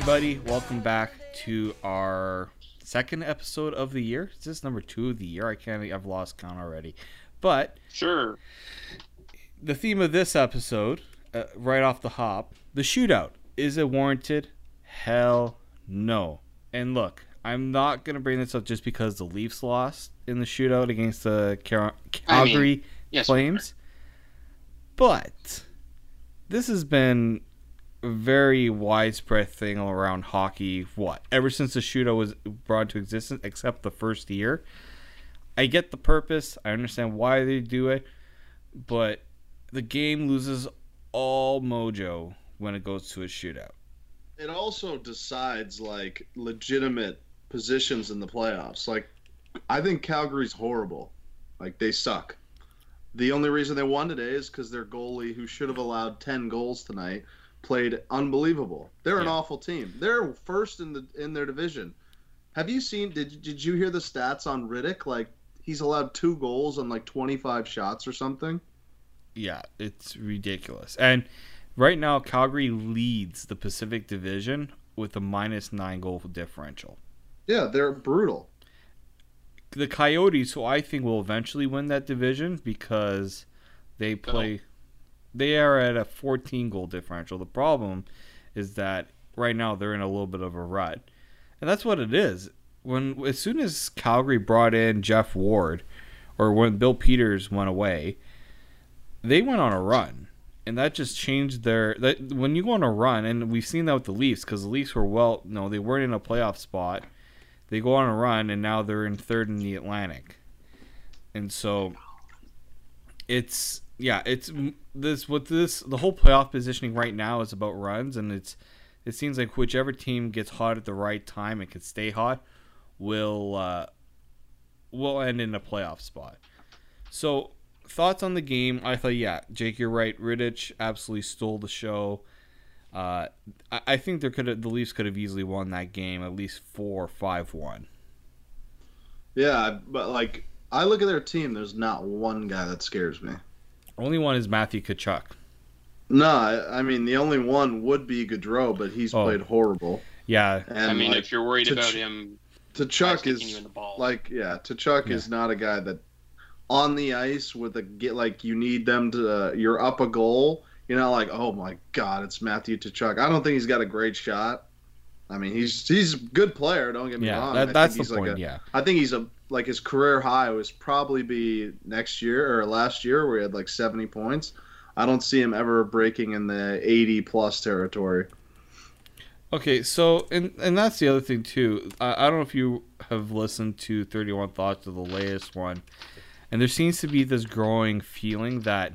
All right, hello everybody. Welcome back to our second episode of the year. Is this number two of the year? I can't. I've lost count already. But Sure. the theme of this episode, uh, right off the hop, the shootout. Is it warranted? Hell no. And look, I'm not gonna bring this up just because the Leafs lost in the shootout against the Cal- I mean, Calgary Yes. Flames. But this has been very widespread thing around hockey. What ever since the shootout was brought into existence, except the first year. I get the purpose. I understand why they do it, but the game loses all mojo when it goes to a shootout. it also decides like legitimate positions in the playoffs. Like I think Calgary's horrible. Like they suck. The only reason they won today is because their goalie, who should have allowed ten goals tonight, played unbelievable. They're an awful team. They're first in the in their division. Have you seen? Did did you hear the stats on Rittich? Like he's allowed two goals on like twenty five shots or something. Yeah, it's ridiculous. And right now, Calgary leads the Pacific Division with a minus nine goal differential. Yeah, they're brutal. the Coyotes, who I think will eventually win that division because they play, they are at a 14 goal differential. The problem is that right now they're in a little bit of a rut, and that's what it is. When as soon as Calgary brought in Geoff Ward, or when Bill Peters went away, they went on a run. And that just changed their that when you go on a run, and we've seen that with the Leafs because the Leafs were well, no, they weren't in a playoff spot they go on a run and now they're in third in the Atlantic. And so it's yeah, it's this what this the whole playoff positioning right now is about runs and it's it seems like whichever team gets hot at the right time and can stay hot will uh will end in a playoff spot. So thoughts on the game? I thought yeah, Jake, you're right. Rittich absolutely stole the show. Uh, I, I think there could the Leafs could have easily won that game at least four five one. Yeah, but like I look at their team, there's not one guy that scares me. Only one is Matthew Tkachuk. No, I, I mean the only one would be Gaudreau, but he's Oh. played horrible. Yeah, And I mean, like, if you're worried about ch- him, Tkachuk sticking you in is the ball. like yeah, Tkachuk Yeah. is not a guy that on the ice with a get like you need them to uh, you're up a goal. You're not like oh my god, it's Matthew Tkachuk. I don't think he's got a great shot. I mean he's he's a good player. Don't get me yeah, wrong. I that, that's the he's like point. a- yeah, I think he's a like his career high was probably be next year or last year where he had like 70 points. I don't see him ever breaking in the 80 plus territory. Okay, so and and that's the other thing too. I, I don't know if you have listened to Thirty One Thoughts of the latest one, and there seems to be this growing feeling that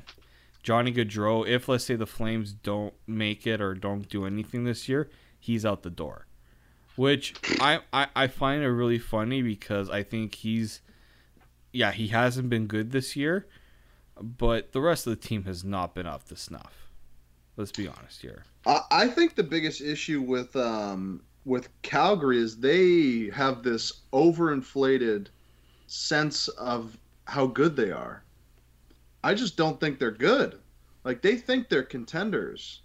Johnny Gaudreau, if let's say the Flames don't make it or don't do anything this year, he's out the door. Which I, I, I find it really funny because I think he's yeah, he hasn't been good this year, but the rest of the team has not been up to snuff. Let's be honest here. I think the biggest issue with um, with Calgary is they have this overinflated sense of how good they are. I just don't think they're good. Like they think they're contenders,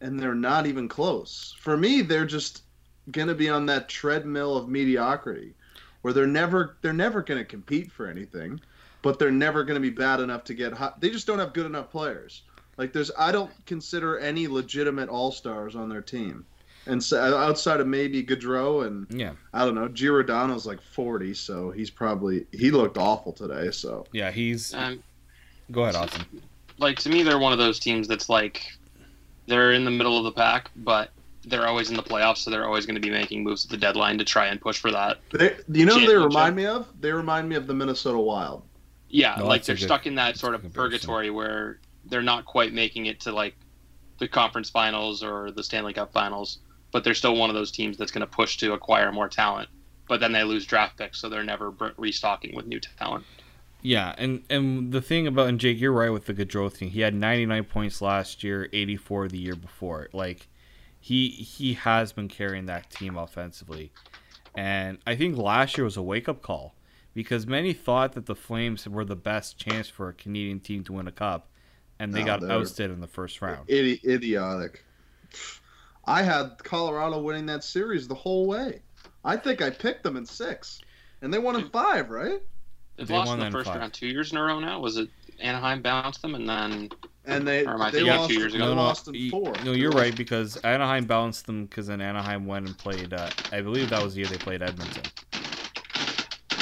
and they're not even close. For me, they're just gonna be on that treadmill of mediocrity, where they're never they're never gonna compete for anything, but they're never gonna be bad enough to get hot. They just don't have good enough players. Like there's, I don't consider any legitimate all stars on their team, and so outside of maybe Gaudreau and Yeah. I don't know, Giordano's like 40, so he's probably he looked awful today. So Yeah, he's um, Go ahead, Austin. like to me, they're one of those teams that's like they're in the middle of the pack, but they're always in the playoffs, so they're always going to be making moves at the deadline to try and push for that. they, you know, who they remind me of. They remind me of the Minnesota Wild. Yeah, No, like they're good- stuck in that sort of purgatory where they're not quite making it to like the conference finals or the Stanley Cup finals, but they're still one of those teams that's going to push to acquire more talent. But then they lose draft picks, so they're never restocking with new talent. Yeah, and and the thing about and Jake, you're right with the Gaudreau thing. He had 99 points last year, 84 the year before. Like he he has been carrying that team offensively, and I think last year was a wake up call because many thought that the Flames were the best chance for a Canadian team to win a cup, and they No, got ousted in the first round. Idi- idiotic. I had Colorado winning that series the whole way. I think I picked them in six, and they won in five, right? They've They lost won in the first five. round two years in a row now. Was it Anaheim bounced them and then And they Or am I they thinking of lost, two years ago? they no, no, lost in y- four. no, you're right because Anaheim bounced them because then Anaheim went and played. Uh, I believe that was the year they played Edmonton.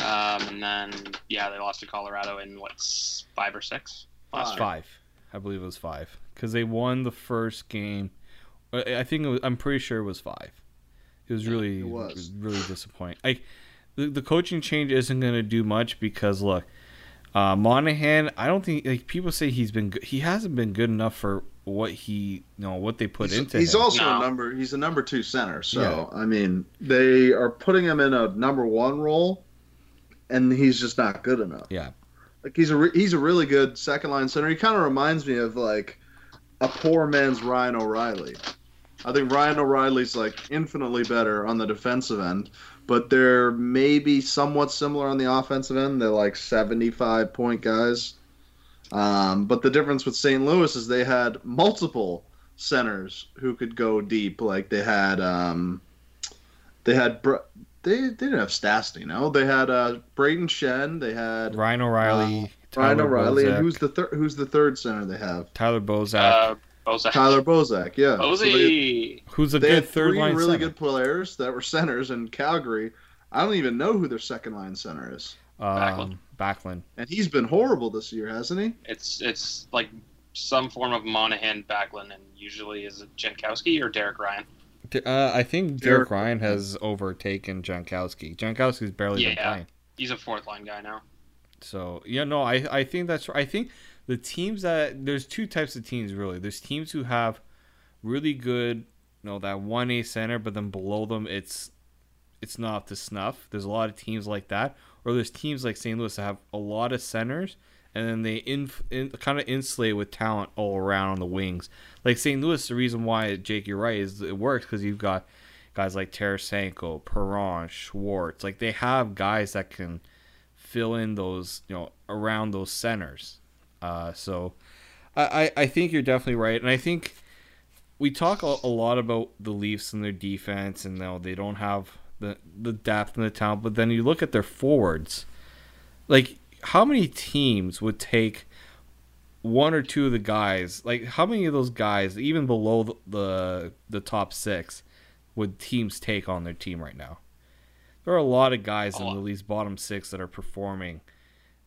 um, and then yeah they lost to Colorado in what five or six last year. Five, I believe it was five because they won the first game. I I think it was, I'm pretty sure it was five. It was really, it was. really disappointing. Like the, the coaching change isn't going to do much because look, uh, Monahan. I don't think like people say he's been good. He hasn't been good enough for what he, you know, what they put he's, into he's him. also No. a number. He's a number two center. So I mean, they are putting him in a number one role, and he's just not good enough. Yeah. Like he's a re- he's a really good second line center. He kind of reminds me of like a poor man's Ryan O'Reilly. I think Ryan O'Reilly's like infinitely better on the defensive end, but they're maybe somewhat similar on the offensive end. They're like 75 point guys. Um, but the difference with St. Louis is they had multiple centers who could go deep. Like they had, um, they had, Br- they, they didn't have Stastny, no. They had uh, Brayden Schenn. They had Ryan O'Reilly, Uh, Ryan Tyler O'Reilly, and who's the third? Who's the third center they have? Tyler Bozak, Uh, Bozak. Tyler Bozak. Yeah. Bozy. So they, Bozak. who's a they good had third three line really center. good players that were centers in Calgary. I don't even know who their second line center is, Um, Backlund. and he's been horrible this year, hasn't he? It's it's like some form of Monahan Backlund, and usually is it Jankowski or Derek Ryan? Uh, I think Derek Derek- Ryan has overtaken Jankowski. Jankowski's barely been Yeah. playing. He's a fourth line guy now. So yeah, no, I I think that's I think the teams that there's two types of teams really. There's teams who have really good, you know, that one A center, but then below them it's it's not up to snuff. There's a lot of teams like that, or there's teams like St. Louis that have a lot of centers, and then they in, in kind of insulate with talent all around on the wings. Like St. Louis, the reason why Jake, you're right, is it works because you've got guys like Tarasenko, Perron, Schwartz. Like they have guys that can fill in those, you know, around those centers. Uh, so I, I, think you're definitely right, and I think we talk a, a lot about the Leafs and their defense, and know, they don't have the the depth and the talent. But then you look at their forwards, like how many teams would take one or two of the guys? Like how many of those guys, even below the the, the top six, would teams take on their team right now? There are a lot of guys in the Leafs bottom six that are performing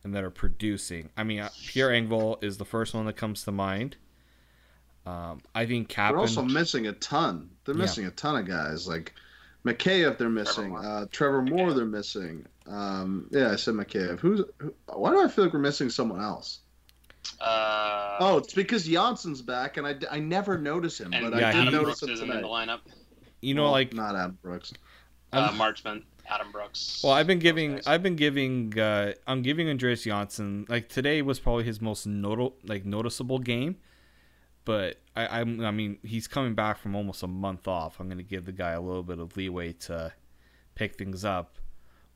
and that are producing. I mean, uh, Pierre Engvall is the first one that comes to mind. Um, I think They're also missing a ton. They're Yeah. missing a ton of guys like Mikheyev. They're missing. Moore. Uh, Trevor Moore. They're missing. Um, yeah, I said Mikheyev. Who's? Who, why do I feel like we're missing someone else? Uh, Oh, it's because Johnsson's back, and I, I never notice him, but Yeah, I he- did Adam notice Brooks him isn't in tonight. the lineup. you know, Well, like not Adam Brooks. Uh, I'm- Marchment, Adam Brooks. Well, I've been giving. I've been giving, uh, I'm giving Andreas Johnsson. Like today was probably his most notable, like noticeable game. But I, I'm, I mean, he's coming back from almost a month off. I'm going to give the guy a little bit of leeway to pick things up.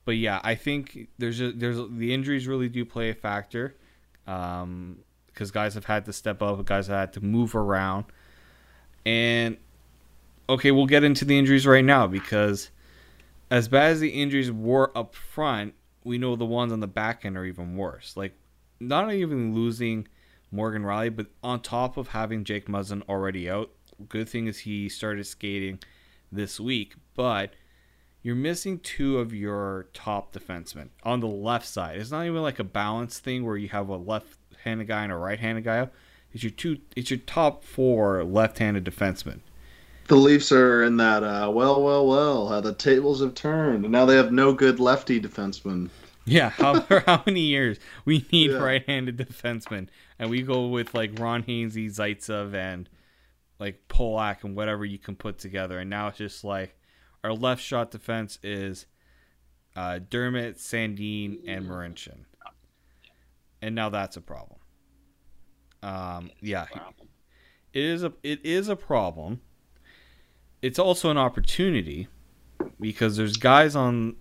But yeah, I think there's a, there's a, the injuries really do play a factor, um, because guys have had to step up, guys have had to move around, and okay, we'll get into the injuries right now because as bad as the injuries were up front, we know the ones on the back end are even worse. Like, not even losing Morgan Rielly, but on top of having Jake Muzzin already out, good thing is he started skating this week, but you're missing two of your top defensemen on the left side. It's not even like a balance thing where you have a left-handed guy and a right-handed guy. It's your two. It's your top four left-handed defensemen. The Leafs are in that. Uh, well, well, well. How the tables have turned, and now they have no good lefty defenseman. Yeah, how for how many years we need Yeah. right-handed defensemen, and we go with like Ron Hainsey, Zaitsev, and like Polak and whatever you can put together, and now it's just like our left shot defense is uh, Dermott, Sandin, and Marincin, and now that's a problem. Um, yeah, Problem. it is a it is a problem. It's also an opportunity because there's guys on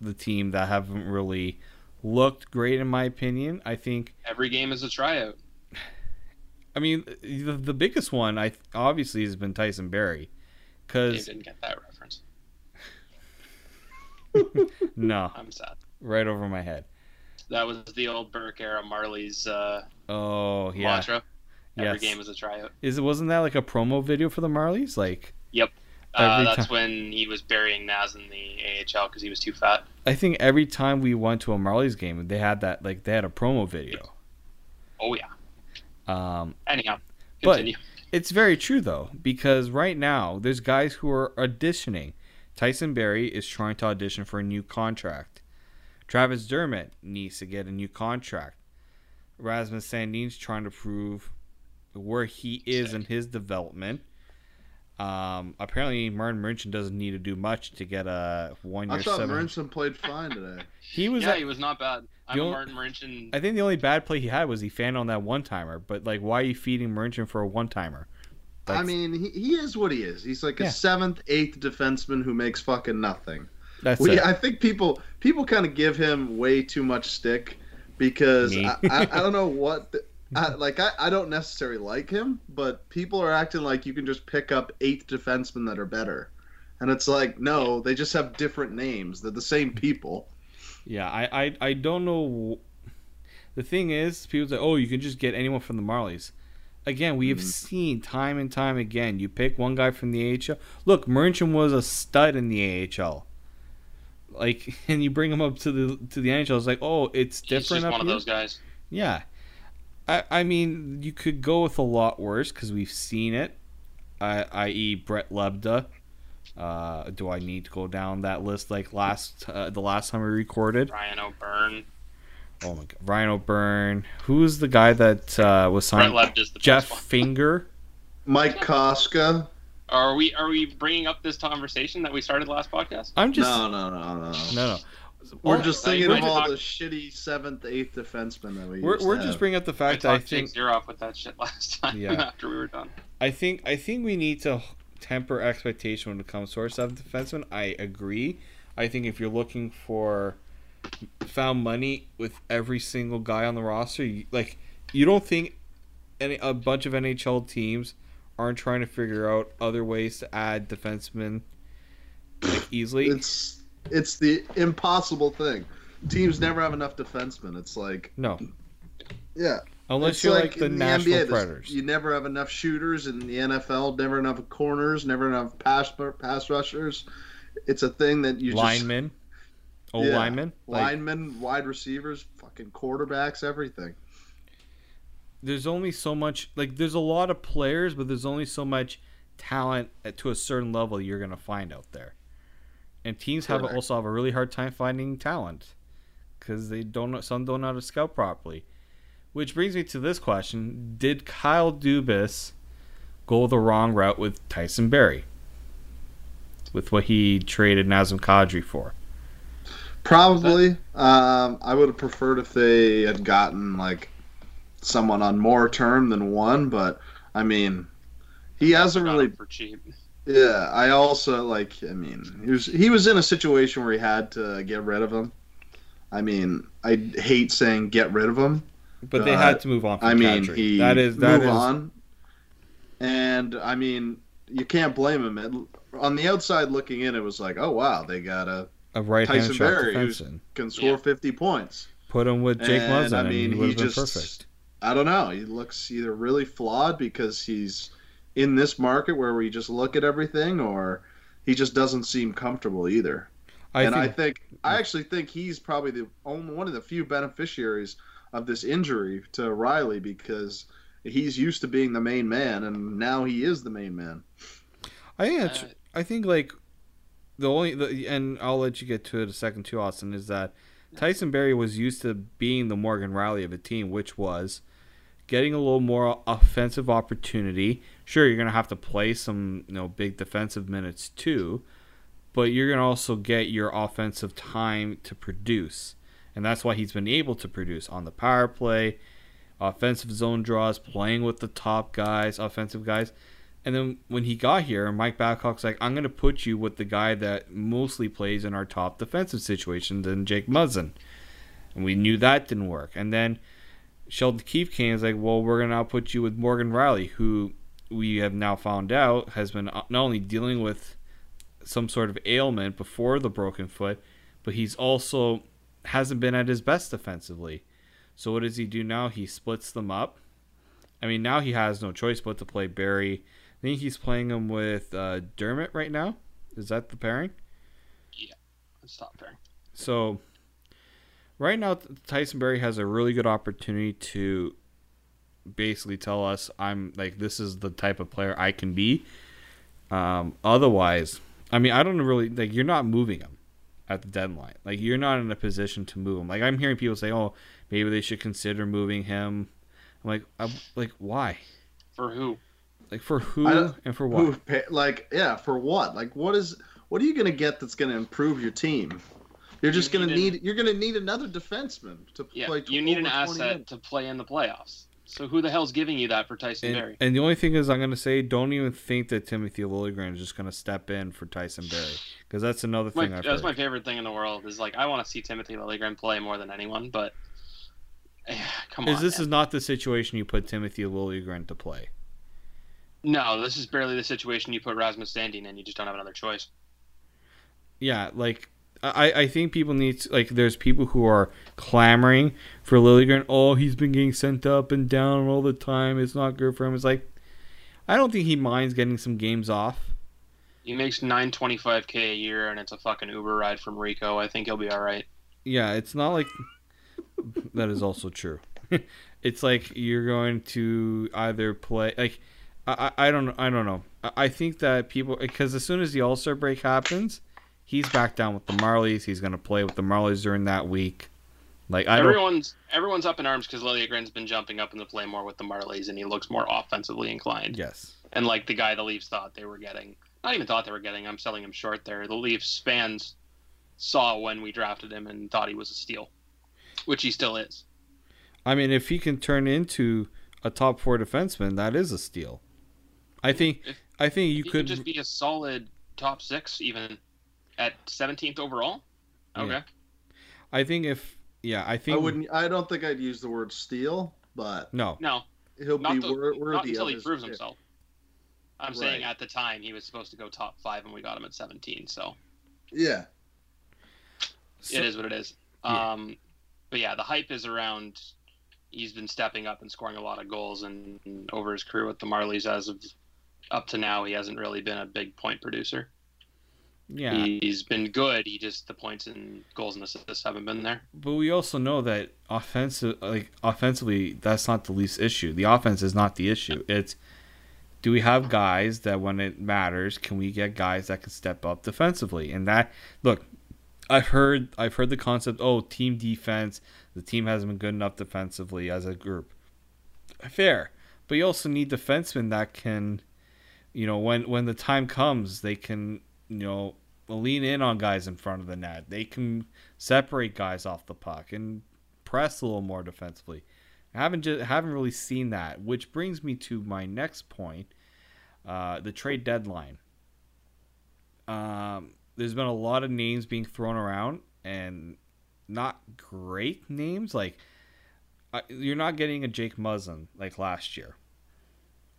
the team that haven't really looked great in my opinion. I think Every game is a tryout. I mean the, the biggest one I obviously has been Tyson Barrie. Because didn't get that reference. no, I'm sad. right over my head. That was the old Burke era Marlies' uh, Oh yeah, mantra. Every yes. game is a tryout. Is it wasn't that like a promo video for the Marlies? Like Uh, that's time. when he was burying Naz in the AHL because he was too fat. I think every time we went to a Marlies game, they had that like they had a promo video. Oh yeah. Um, Anyhow, But- It's very true though, because right now there's guys who are auditioning. Tyson Barrie is trying to audition for a new contract. Travis Dermott needs to get a new contract. Rasmus Sandin's trying to prove where he is in his development. Um, apparently, Martin Merchant doesn't need to do much to get a one year I thought seven. Marincin played fine today. he was. yeah, at- he was not bad. I'm only- Martin Marincin. I think the only bad play he had was he fanned on that one timer. But like, why are you feeding Merchant for a one timer? I mean, he, he is what he is. He's like a Yeah. seventh, eighth defenseman who makes fucking nothing. that's We, it. I think people people kind of give him way too much stick because I, I, I don't know what the, I, like I, I don't necessarily like him, but people are acting like you can just pick up eight defensemen that are better, and it's like no, they just have different names. They're the same people. Yeah, I, I, I don't know. The thing is, people say, "Oh, you can just get anyone from the Marlies." Again, we have Mhm. seen time and time again. You pick one guy from the AHL. Look, Merchant was a stud in the AHL. Like, and you bring him up to the to the NHL. It's like, oh, it's He's different just up one of those guys. Yeah, I, I mean, you could go with a lot worse because we've seen it. I, i.e., Brett Lebda. Uh, do I need to go down that list like last uh, the last time we recorded? Ryan O'Byrne. Oh my god, Ryan O'Byrne. Who's the guy that uh, was Brett signed? Left is the Jeff best one. Finger. Mike Koska. Are we are we bringing up this conversation that we started last podcast? I'm just no, no, no, no, no, no. We're just thinking you of all talk- the shitty seventh, eighth defensemen that we. We're, used we're to just bringing up the I fact that I talked Jake think Zeroff with that shit last time Yeah. after we were done. I think I think we need to temper expectation when it comes to our seventh defenseman. I agree. I think if you're looking for found money with every single guy on the roster, you, like you don't think any a bunch of NHL teams aren't trying to figure out other ways to add defensemen like easily. It's it's the impossible thing. Teams never have enough defensemen. It's like no, yeah, unless it's you're like, the in Nashville NBA, Predators. You never have enough shooters in the NFL. Never enough corners. Never enough pass pass rushers. It's a thing that you linemen, old Yeah. linemen, just like, linemen, wide receivers, fucking quarterbacks, everything. there's only so much like there's a lot of players but there's only so much talent to a certain level you're going to find out there and teams have Correct. also have a really hard time finding talent because they don't know some don't know how to scout properly which brings me to this question did kyle dubas go the wrong route with tyson barrie with what he traded nazem kadri for Probably. Um, I would have preferred if they had gotten like someone on more term than one, but I mean, he hasn't really him for cheap. Yeah, I also like. I mean, he was he was in a situation where he had to get rid of him. I mean, I hate saying get rid of him. but they Uh, had to move on from I mean, Kadri. he that is that move is on, and I mean, you can't blame him. It, on the outside looking in, it was like, oh wow, they got a a right hand Tyson shot Barrie, who's- can score Yeah. fifty points. Put him with Jake And, Muzzin, I and mean, he he just- perfect. I don't know. He looks either really flawed because he's in this market where we just look at everything, or he just doesn't seem comfortable either. I and think I think I actually think he's probably the only one of the few beneficiaries of this injury to Rielly because he's used to being the main man, and now he is the main man. I think that's, Uh, I think like the only the, and I'll let you get to it a second too, Austin. Is that Tyson Barrie was used to being the Morgan Rielly of a team, which was getting a little more offensive opportunity. Sure, you're gonna have to play some you know big defensive minutes too, but you're gonna also get your offensive time to produce, and that's why he's been able to produce on the power play, offensive zone draws, playing with the top guys, offensive guys. And then when he got here, Mike Babcock's like, I'm going to put you with the guy that mostly plays in our top defensive situations, and Jake Muzzin. And we knew that didn't work. And then Sheldon Keefe came and was like, well, we're going to put you with Morgan Rielly, who we have now found out has been uh, not only dealing with some sort of ailment before the broken foot, but he's also hasn't been at his best defensively. So what does he do now? He splits them up. I mean, now he has no choice but to play Barrie. I think he's playing him with uh, Dermott right now. Is that the pairing? Yeah, it's top pairing. So right now, Tyson Barrie has a really good opportunity to basically tell us I'm like this is the type of player I can be. Um, otherwise, I mean, I don't really like you're not moving him at the deadline. Like you're not in a position to move him. Like I'm hearing people say, "Oh, maybe they should consider moving him." I'm like, I'm like, why? For who? Like for who and for what? Who, like yeah, for what? Like what is what are you gonna get that's gonna improve your team? You're just You gonna need need you're gonna need another defenseman to Yeah, play. you need an over 20 asset minutes. to play in the playoffs. So who the hell's giving you that for Tyson And, Barrie? and the only thing is, I'm gonna say, don't even think that Timothy Liljegren is just gonna step in for Tyson Barrie because that's another My, thing I've that's heard. my favorite thing in the world. Is like I want to see Timothy Liljegren play more than anyone, but eh, come is on. this man. is not the situation you put Timothy Liljegren to play? no, this is barely the situation you put Rasmus Sandin in. You just don't have another choice. Yeah, like I, I think people need to, like there's people who are clamoring for Liljegren. Oh, he's been getting sent up and down all the time. It's not good for him. It's like I don't think he minds getting some games off. He makes nine twenty five k a year, and it's a fucking Uber ride from Ricoh. I think he'll be all right. Yeah, it's not like that is also true. it's like you're going to either play like I, I I don't I don't know. I, I think that people because as soon as the All Star break happens, he's back down with the Marlies. He's going to play with the Marlies during that week. Like I everyone's everyone's up in arms because Liljegren's been jumping up in the play more with the Marlies, and he looks more offensively inclined. Yes. And like the guy the Leafs thought they were getting, not even thought they were getting. I'm selling him short there. The Leafs fans saw when we drafted him and thought he was a steal, which he still is. I mean, if he can turn into a top four defenseman, that is a steal. I think. If- I think you could. could just be a solid top six, even at 17th overall. Yeah. Okay. I think if. Yeah, I think. I wouldn't. I don't think I'd use the word steal, but No. No, he'll not, be the- wor- not worthy until of he proves pick. himself. I'm saying at the time he was supposed to go top five, and we got him at 17. So Yeah, So- it is what it is. Yeah. Um, but yeah, the hype is around. He's been stepping up and scoring a lot of goals, and, and over his career with the Marlies, as of up to now, he hasn't really been a big point producer. Yeah. He's been good. He just the points and goals and assists haven't been there. But we also know that offensive, like offensively, that's not the least issue. The offense is not the issue. It's do we have guys that when it matters, can we get guys that can step up defensively? And that look, I've heard I've heard the concept. Oh, team defense. The team hasn't been good enough defensively as a group. Fair, but you also need defensemen that can, you know, when when the time comes, they can you know lean in on guys in front of the net. They can separate guys off the puck and press a little more defensively. I haven't just haven't really seen that, which brings me to my next point, uh, the trade deadline. Um, there's been a lot of names being thrown around, and not great names. Like I, you're not getting a Jake Muzzin like last year.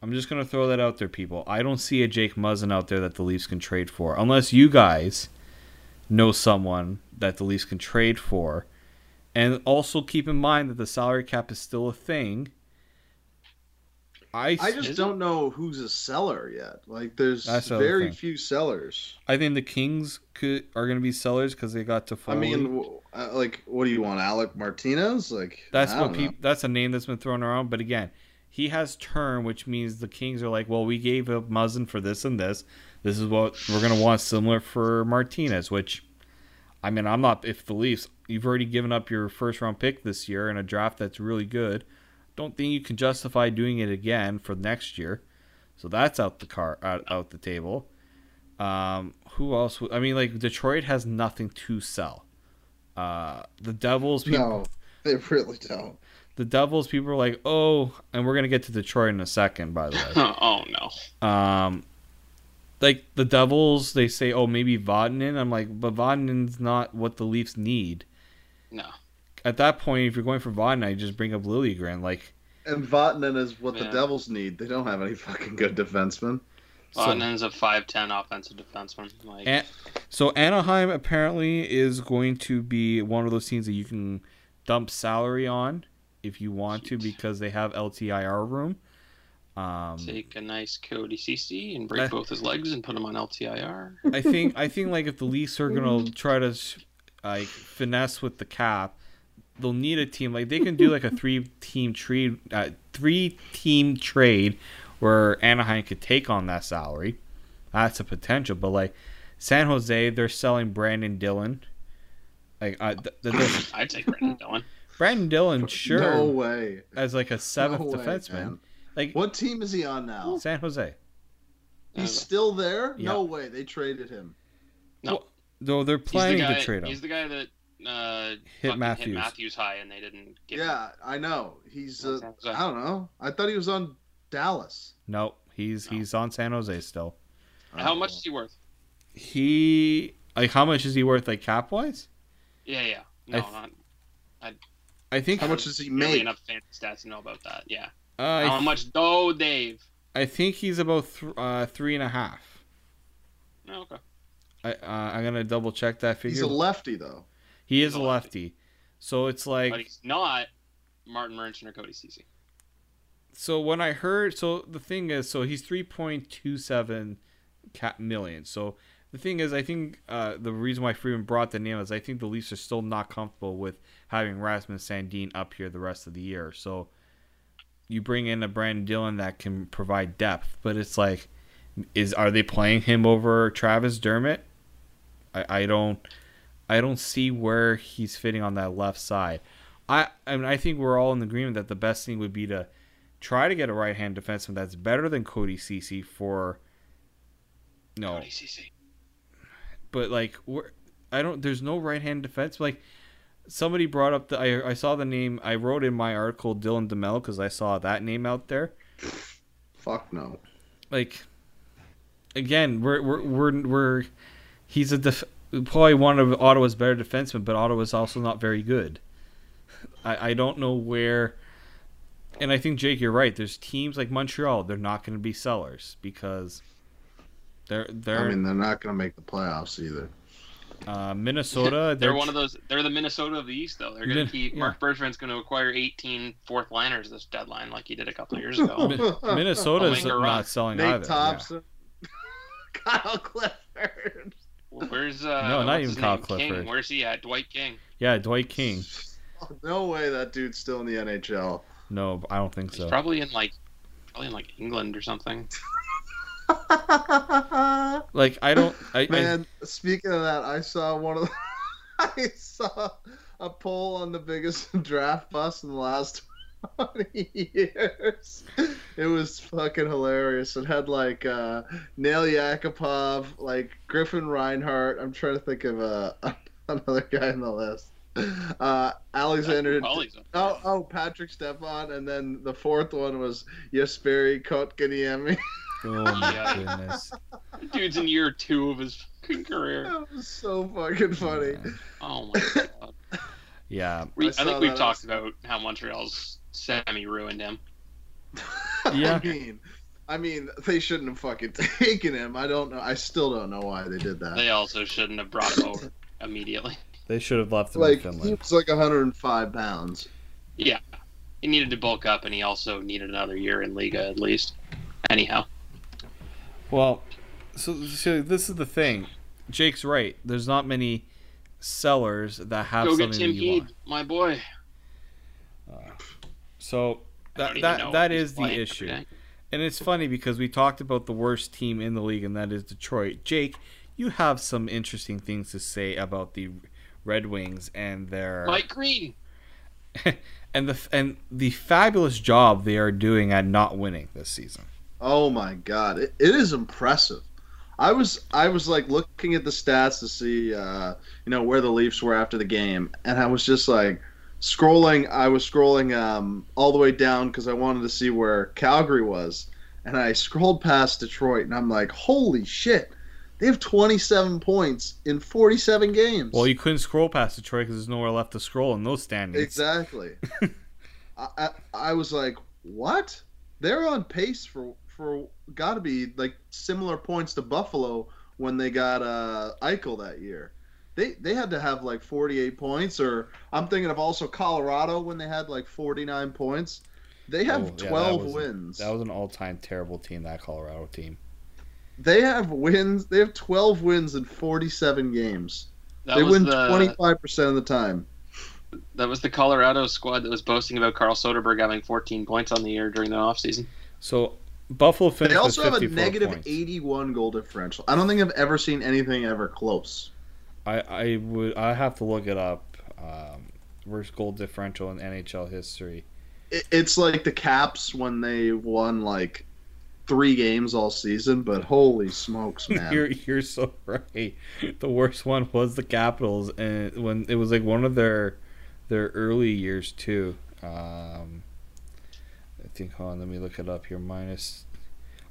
I'm just gonna throw that out there, people. I don't see a Jake Muzzin out there that the Leafs can trade for, unless you guys know someone that the Leafs can trade for. And also keep in mind that the salary cap is still a thing. I, I just don't know who's a seller yet. Like, there's That's the other very thing. few sellers. I think the Kings could are going to be sellers because they got to. I mean, uh, like, what do you want, Alec Martinez? Like, That's what people. That's a name that's been thrown around. But again, he has term, which means the Kings are like, well, we gave up Muzzin for this and this. This is what we're gonna want similar for Martinez. Which, I mean, I'm not. If the Leafs, you've already given up your first round pick this year in a draft that's really good. Don't think you can justify doing it again for next year. So that's out the car out, out the table. Um, who else? would- I mean, like Detroit has nothing to sell. Uh, the Devils. People, No, they really don't. The Devils people are like, oh, and we're gonna get to Detroit in a second, by the way. oh no. um, like the Devils, they say, oh, maybe Vatanen. I'm like, but Vatanen's not what the Leafs need. No. At that point, if you're going for Vodnin, I just bring up Liljegren. Like, And Vatanen is what the Devils need. They don't have any fucking good defensemen. So- is a five ten offensive defenseman. Like An- so Anaheim apparently is going to be one of those teams that you can dump salary on if you want to because they have LTIR room. Um, take a nice Cody Ceci and break Uh, both his legs and put him on LTIR. I think I think like if the Leafs are gonna try to like finesse with the cap, they'll need a team like they can do like a three team trade, uh, three team trade where Anaheim could take on that salary. That's a potential, but like San Jose, they're selling Brenden Dillon. Like uh, th- th- th- I'd take Brenden Dillon. Brenden Dillon, sure, No way. as like a seventh No way, defenseman. man. Like What team is he on now? San Jose. He's still there? Yeah. No way. They traded him. No. Though they're He's the planning guy. to trade him. He's the guy that uh, Hit Matthews. hit Matthews high, and they didn't get. him. Yeah, I know. He's. Uh, I don't know. I thought he was on Dallas. No, he's No. he's on San Jose still. How much is he worth? He like how much is he worth like cap wise? Yeah, yeah. No, I th- not I think How much does he make? enough fantasy stats to know about that. Yeah. uh, How I, much though, Dave? I think he's about th- uh, three and a half. Oh, okay. I uh, I'm gonna double check that figure. He's a lefty though. he he's is a a lefty. So it's like. but like he's not Martin Merchant or Cody Ceci. so when I heard so the thing is so he's three point two seven cap million. So the thing is I think uh, the reason why Freeman brought the name is I think the Leafs are still not comfortable with having Rasmus Sandin up here the rest of the year. So you bring in a Brenden Dillon that can provide depth, but it's like is are they playing him over Travis Dermott? I, I don't I don't see where he's fitting on that left side. I I mean I think we're all in agreement that the best thing would be to try to get a right hand defenseman that's better than Cody Ceci for no, Cody Ceci. But like we're, I don't there's no right hand defense. Like somebody brought up the I, I saw the name I wrote in my article Dylan DeMelo because I saw that name out there. Fuck no. like again we're we're we're, we're he's a def- probably one of Ottawa's better defensemen but Ottawa's also not very good. I I don't know where and I think Jake you're right. There's teams like Montreal they're not going to be sellers because they're they're I mean, they're not going to make the playoffs either. uh, Minnesota They're one of those. They're the Minnesota of the East, though. They're going to keep. yeah. Marc Bergevin's going to acquire 18 fourth liners this deadline, like he did a couple of years ago. Mi- Minnesota's not on. selling Nate either. yeah. Thompson. Kyle Clifford. Where's uh? No, not even Kyle name? Clifford. King. Where's he at? Dwight King. Yeah, Dwight King. No way that dude's still in the NHL. No, I don't think He's so. probably in like, probably in like England or something. Like I don't. I, I Man, speaking of that, I saw one of the, I saw a poll on the biggest draft bust in the last 20 years. It was fucking hilarious. It had like uh, Nail Yakupov, like Griffin Reinhart. I'm trying to think of uh, another guy in the list. Uh, Alexander. Oh, oh, Patrik Stefan, and then the fourth one was Jesperi Kotkaniemi. Oh my goodness. Dude's in year two of his fucking career. that was so fucking funny. Man. Oh my god. Yeah. We, I I, think we've that. talked about how Montreal's semi ruined him. Yeah. I mean, I mean, they shouldn't have fucking taken him. I don't know. I still don't know why they did that. They also shouldn't have brought him over immediately. They should have left him like in he was like 105 pounds. Yeah. He needed to bulk up, and he also needed another year in Liga at least. Anyhow, Well, so, so this is the thing. Jake's right. There's not many sellers that have go something get Tim that you Heed, want. my boy. Uh, so I that that know that if he's is the issue. day. And it's funny because we talked about the worst team in the league, and that is Detroit. Jake, you have some interesting things to say about the Red Wings and their Mike Green. and the and the fabulous job they are doing at not winning this season. Oh my god, it, it is impressive. I was I was like looking at the stats to see uh, you know where the Leafs were after the game, and I was just like scrolling. I was scrolling um, all the way down because I wanted to see where Calgary was, and I scrolled past Detroit, and I'm like, holy shit, they have 27 points in 47 games. Well, you couldn't scroll past Detroit because there's nowhere left to scroll in those standings. Exactly. I, I, I was like, what? They're on pace for for got to be like similar points to Buffalo when they got uh Eichel that year. They they had to have like 48 points, or I'm thinking of also Colorado when they had like 49 points. They have Oh, yeah, that 12 was- wins. That was an all-time terrible team. That Colorado team. They have wins. They have 12 wins in 47 games. That they win the 25% of the time. that was the Colorado squad that was boasting about Carl Soderberg having 14 points on the year during the offseason. So Buffalo finished They also have a negative points. 81 goal differential. I don't think I've ever seen anything ever close. I I would I have to look it up. Um, worst goal differential in NHL history. It, it's like the Caps when they won like three games all season, but holy smokes, man. You're you're so right. The worst one was the Capitals, and when it was like one of their their early years too. Um, I think. Hold on, let me look it up here. Minus.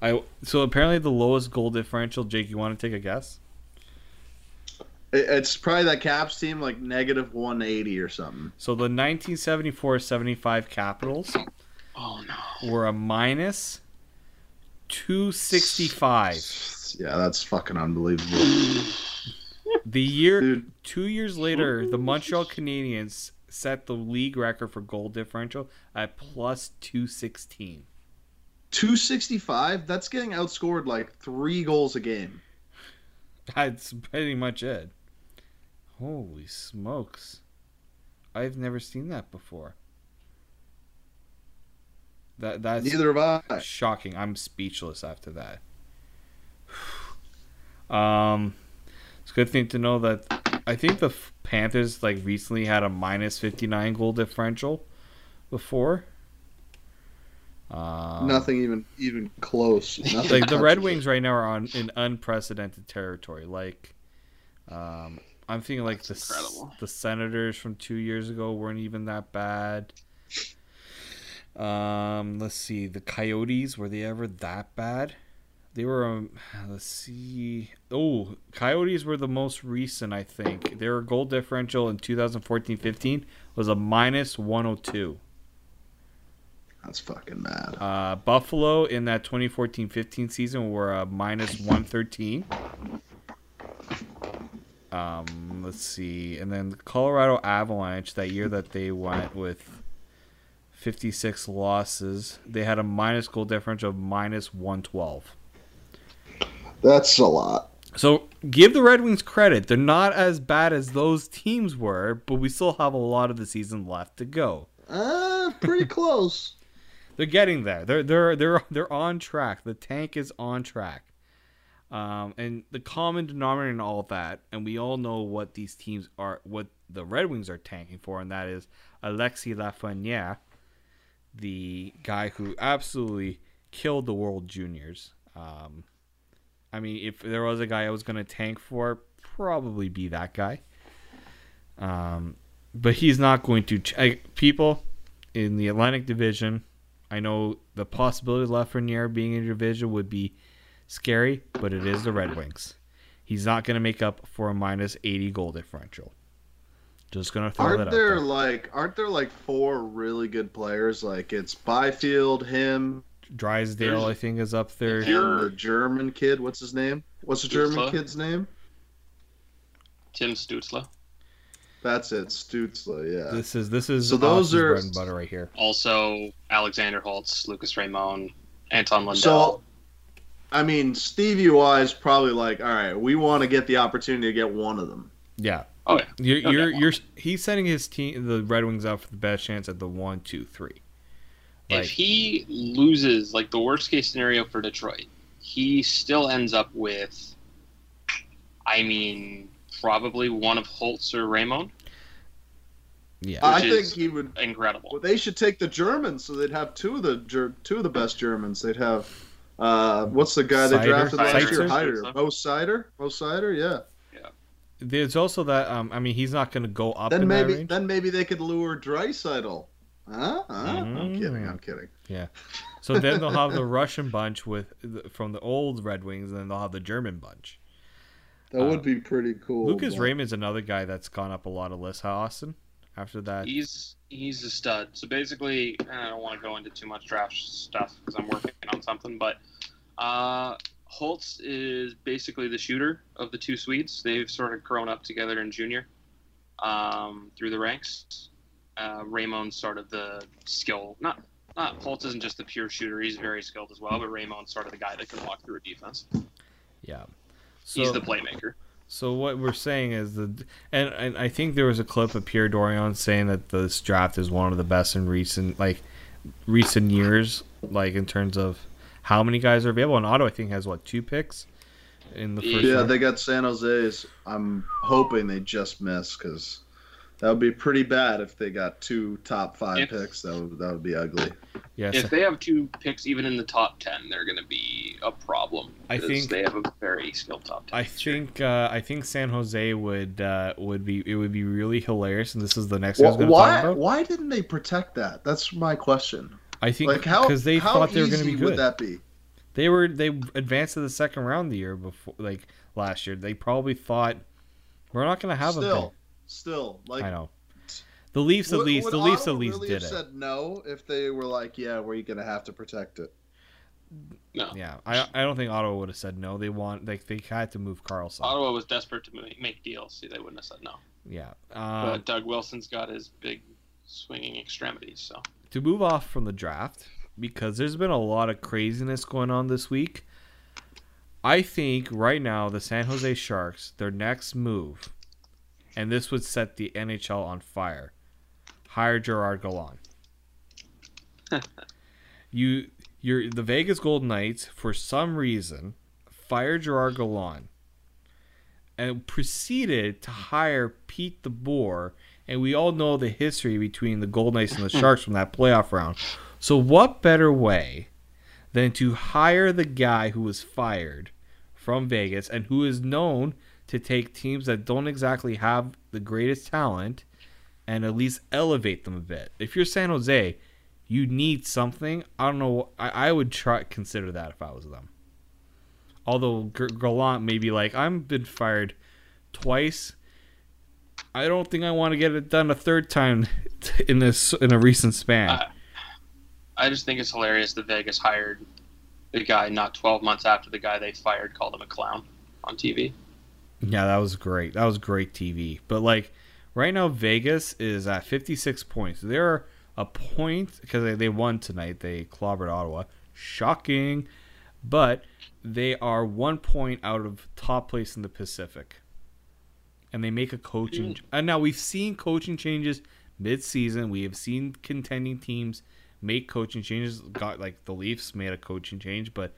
I so apparently the lowest goal differential. Jake, you want to take a guess? It's probably that Caps team like negative 180 or something. So the 1974-75 Capitals Oh no. were a minus 265. Yeah, that's fucking unbelievable. The year Dude, two years later, the Montreal Canadiens set the league record for goal differential at plus 216. 265, that's getting outscored like three goals a game. That's pretty much it. Holy smokes. I've never seen that before. That that's Neither have I. shocking. I'm speechless after that. Um, it's a good thing to know that I think the Panthers like recently had a minus 59 goal differential before. Um, Nothing even even close. Nothing Like the Red. Wings right now are on in unprecedented territory. Like, um, I'm thinking like the That's S- incredible. the Senators from two years ago weren't even that bad. Um, let's see, the Coyotes were they ever that bad? They were. Um, let's see. Oh, Coyotes were the most recent, I think. Their goal differential in 2014-15 was a minus 102. That's fucking mad. Uh, Buffalo in that 2014-15 season were a minus 113. Um, let's see, and then the Colorado Avalanche that year that they went with 56 losses, they had a minus goal differential of minus 112. That's a lot. So give the Red Wings credit; they're not as bad as those teams were, but we still have a lot of the season left to go. Uh, pretty close. They're getting there. They're they're they're they're on track. The tank is on track. Um, and the common denominator in all of that, and we all know what these teams are, what the Red Wings are tanking for, and that is Alexi Lafreniere, the guy who absolutely killed the World Juniors. Um, I mean, if there was a guy I was going to tank for, probably be that guy. Um, but he's not going to. Ch- I, people in the Atlantic Division, I know the possibility of Lafreniere being in your division would be scary, but it is the Red Wings. He's not going to make up for a minus 80 goal differential. Just going to throw that Aren't out there there. like aren't there like four really good players? Like it's Byfield, him, Drysdale, There's- I think, is up there. If and you're- the German kid. What's his name? What's the German Stützle? kid's name? Tim Stützle. That's it, Stützle. Yeah. This is this is So those Austin's are- bread and butter right here. Also, Alexander Holtz, Lucas Raymond, Anton Lundell. So, I mean, Stevie Y is probably like, all right, we want to get the opportunity to get one of them. Yeah. Oh, yeah. You're oh, you're, you're he's setting his team the Red Wings up for the best chance at the one, two, three. Like if he loses, like the worst case scenario for Detroit, he still ends up with, I mean, probably one of Holtz or Raymond. yeah. I think he would. Incredible. Well, they should take the Germans, so they'd have two of the Ger- two of the best Germans. They'd have, uh, what's the guy they Cider? drafted last year? Seitzer? Hyder, Mo Seider, Mo Seider, yeah. There's also that um I mean he's not going to go up Then in that maybe range. then maybe they could lure Draisaitl. Huh? huh? I'm Mm. kidding. I'm kidding. Yeah. So then they'll have the Russian bunch with from the old Red Wings, and then they'll have the German bunch. That Uh, would be pretty cool. Lucas but- Raymond's another guy that's gone up a lot of lists. How Austin after that? He's He's a stud. So basically, I don't want to go into too much draft stuff because I'm working on something, but uh, Holtz is basically the shooter of the two Swedes. They've sort of grown up together in junior um, through the ranks. Uh, Raymond's sort of the skill. Not not Holtz isn't just the pure shooter. He's very skilled as well, but Raymond's sort of the guy that can walk through a defense. Yeah. So, He's the playmaker. So what we're saying is the and, and I think there was a clip of Pierre Dorion saying that this draft is one of the best in recent like recent years, like in terms of how many guys are available. And Ottawa I think has what two picks in the first. Yeah, round? they got San Jose's. I'm hoping they just miss because that would be pretty bad if they got two top five If- picks. That would that would be ugly. yes. If they have two picks even in the top ten, they're going to be a problem. I think- they have a very skilled top ten. I think uh, I think San Jose would uh, would be it would be really hilarious, and this is the next thing I was Wh- going to talk why about. why didn't they protect that? That's my question. I think Like how because they how thought they were going to easy be good. would that be? They were they advanced to the second round the year before, like last year. They probably thought we're not going to have a still, pick. Still like I know. The Leafs at would- least would the Leafs at Ottawa least really did have it. Said no if they were like, yeah, we're going to have to protect it. no. Yeah, I I don't think Ottawa would have said no. They want like they had to move Karlsson. Ottawa was desperate to make, make deals. See, they wouldn't have said no. Yeah. But Um, Doug Wilson's got his big swinging extremities. So to move off from the draft because there's been a lot of craziness going on this week. I think right now the San Jose Sharks, their next move, and this would set the NHL on fire. Hire Gerard Gallant. you, you're the Vegas Golden Knights for some reason fired Gerard Gallant and proceeded to hire Pete DeBoer, and we all know the history between the Golden Knights and the Sharks from that playoff round. So, what better way than to hire the guy who was fired from Vegas and who is known to take teams that don't exactly have the greatest talent and at least elevate them a bit? If you're San Jose, you need something. I don't know. I, I would try consider that if I was them. Although Gallant may be like, I've been fired twice. I don't think I want to get it done a third time in this in a recent span. Uh, I just think it's hilarious that Vegas hired the guy not 12 months after the guy they fired called him a clown on TV. Yeah, that was great. That was great TV. But like right now, Vegas is at 56 points. They're a point because they, they won tonight. They clobbered Ottawa. Shocking, but they are one point out of top place in the Pacific. And they make a coaching. And now we've seen coaching changes mid-season. We have seen contending teams make coaching changes. Got like the Leafs made a coaching change, but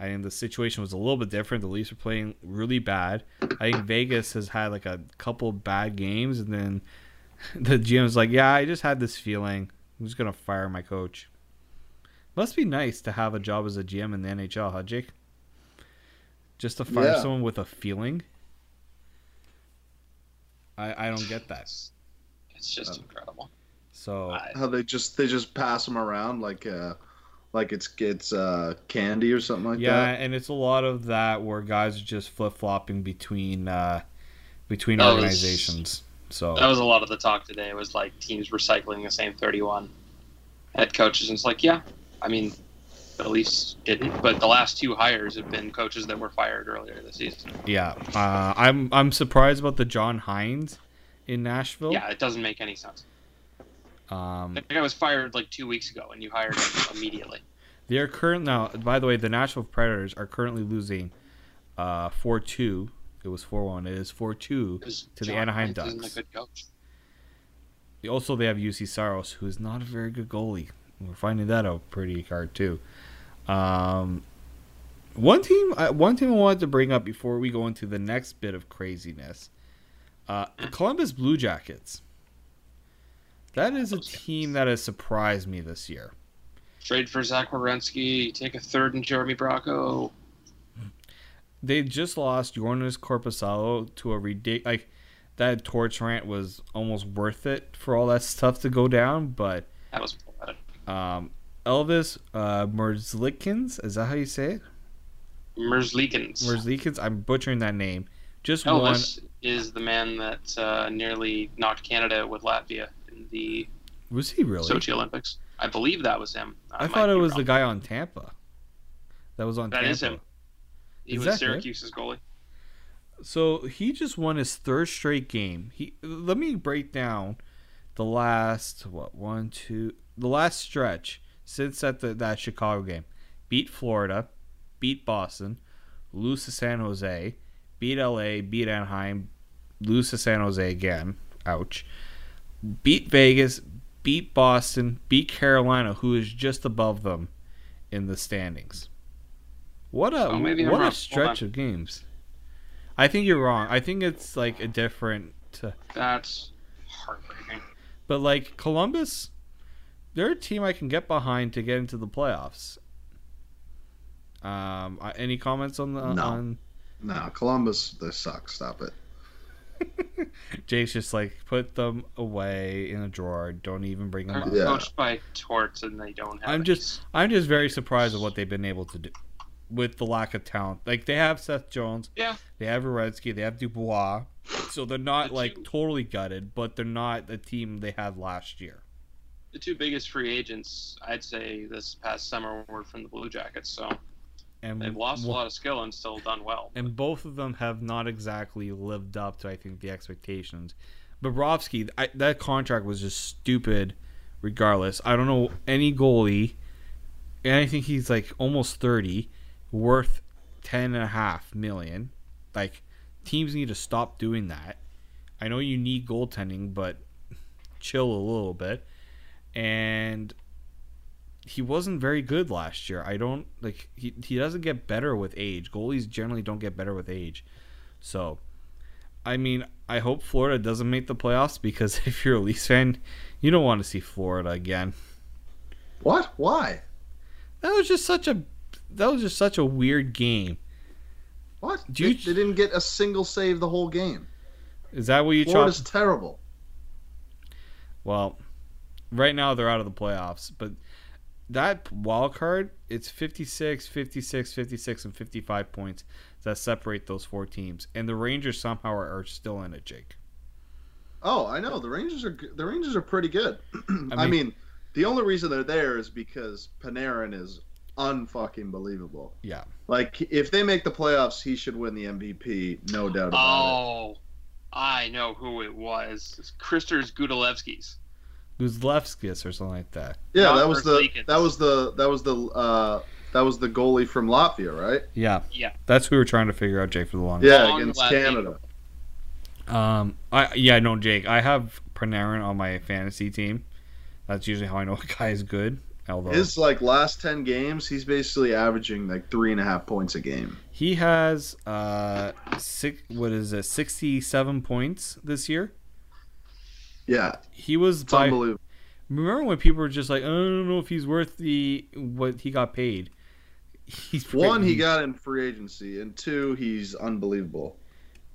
I think the situation was a little bit different. The Leafs are playing really bad. I think Vegas has had like a couple bad games, and then the GM's like, "Yeah, I just had this feeling. I'm just gonna fire my coach." Must be nice to have a job as a GM in the NHL, huh, Jake? Just to fire Yeah. someone with a feeling. I I don't get that. It's, it's just Um, incredible. So How they just they just pass them around like uh like it's it's uh candy or something like yeah, that. Yeah, and it's a lot of that where guys are just flip flopping between uh, between That was- organizations. So that was a lot of the talk today. It was like teams recycling the same 31 head coaches. And it's like, yeah, I mean, the Leafs didn't, but the last two hires have been coaches that were fired earlier this season. Yeah, uh, I'm I'm surprised about the John Hynes in Nashville. Yeah, it doesn't make any sense. Um, That guy was fired like two weeks ago, and you hired him immediately. They are current now. By the way, the Nashville Predators are currently losing uh, four two. It was four one. It is four two To the John Anaheim Ducks. Also, they have Juuse Saros, who is not a very good goalie. We're finding that out pretty hard too. Um, one team, uh, one team I wanted to bring up before we go into the next bit of craziness, uh, the Columbus Blue Jackets. That is a team that has surprised me this year. Trade for Zach Werenski, take a third in Jeremy Bracco. They just lost Joonas Korpisalo to a ridiculous like that torch rant was almost worth it for all that stuff to go down, but That was um, Elvis uh, Merzlikins, is that how you say it? Merzlikins. Merzlikins, I'm butchering that name. Just one. Elvis is the man that uh, nearly knocked Canada out with Latvia in the Was he really? Sochi Olympics. I believe that was him. I, thought it was wrong. the guy on Tampa. That was on that Tampa. That is him. He is was Syracuse's goalie. So he just won his third straight game. He let me break down the last what one two the last stretch since at the, that Chicago game. Beat Florida, beat Boston, lose to San Jose, beat LA, beat Anaheim, lose to San Jose again. Ouch. Beat Vegas, beat Boston, beat Carolina, who is just above them in the standings. What a oh, what a stretch of games. I think you're wrong. I think it's like a different. Uh, That's heartbreaking. But like Columbus, they're a team I can get behind to get into the playoffs. Um, any comments on the no. on? No, Columbus, they suck. Stop it. Jake's just like put them away in a drawer. Don't even bring them They're. Coached by Torts, and they don't have. I'm just, I'm just very surprised at what they've been able to do with the lack of talent. Like they have Seth Jones, yeah, they have Werenski, they have Dubois, so they're not The like two- totally gutted, but they're not the team they had last year. the two biggest free agents, I'd say, this past summer were from the Blue Jackets. So And they've lost a lot of skill and still done well. and both of them have not exactly lived up to I think the expectations. Bobrovsky, I, that contract was just stupid. Regardless, I don't know any goalie, and I think he's like almost thirty, worth ten and a half million. Like teams need to stop doing that. I know you need goaltending, but chill a little bit. And he wasn't very good last year. I don't like he he doesn't get better with age. Goalies generally don't get better with age. So, I mean, I hope Florida doesn't make the playoffs because if you're a Leafs fan, you don't want to see Florida again. What? Why? That was just such a that was just such a weird game. What? Do they, you- they didn't get a single save the whole game. Is that what you Florida's chopped? terrible. Well, right now they're out of the playoffs, but that wild card, it's 56, 56, 56 and 55 points that separate those four teams. And the Rangers somehow are, are still in it, Jake. Oh, I know the Rangers are g- the Rangers are pretty good. I, mean- mean, the only reason they're there is because Panarin is unfucking believable. Yeah. Like if they make the playoffs, he should win the MVP, no doubt about it. Oh, I know who it was. It's Kristers Gudlevskis. Guzlevskis or something like that. Yeah, that was the that was the that was the uh that was the goalie from Latvia, right? Yeah. Yeah. That's who we were trying to figure out, Jake, for the longest. Yeah, Long against Latvian. Canada. Um, I yeah, no, Jake. I have Panarin on my fantasy team. That's usually how I know a guy is good. Although His like last ten games, he's basically averaging like three and a half points a game. he has uh six, what is it, sixty-seven points this year. Yeah, He was it's by. unbelievable. Remember when people were just like, I don't know if he's worth the what he got paid. He's One, he got in free agency, and two, he's unbelievable.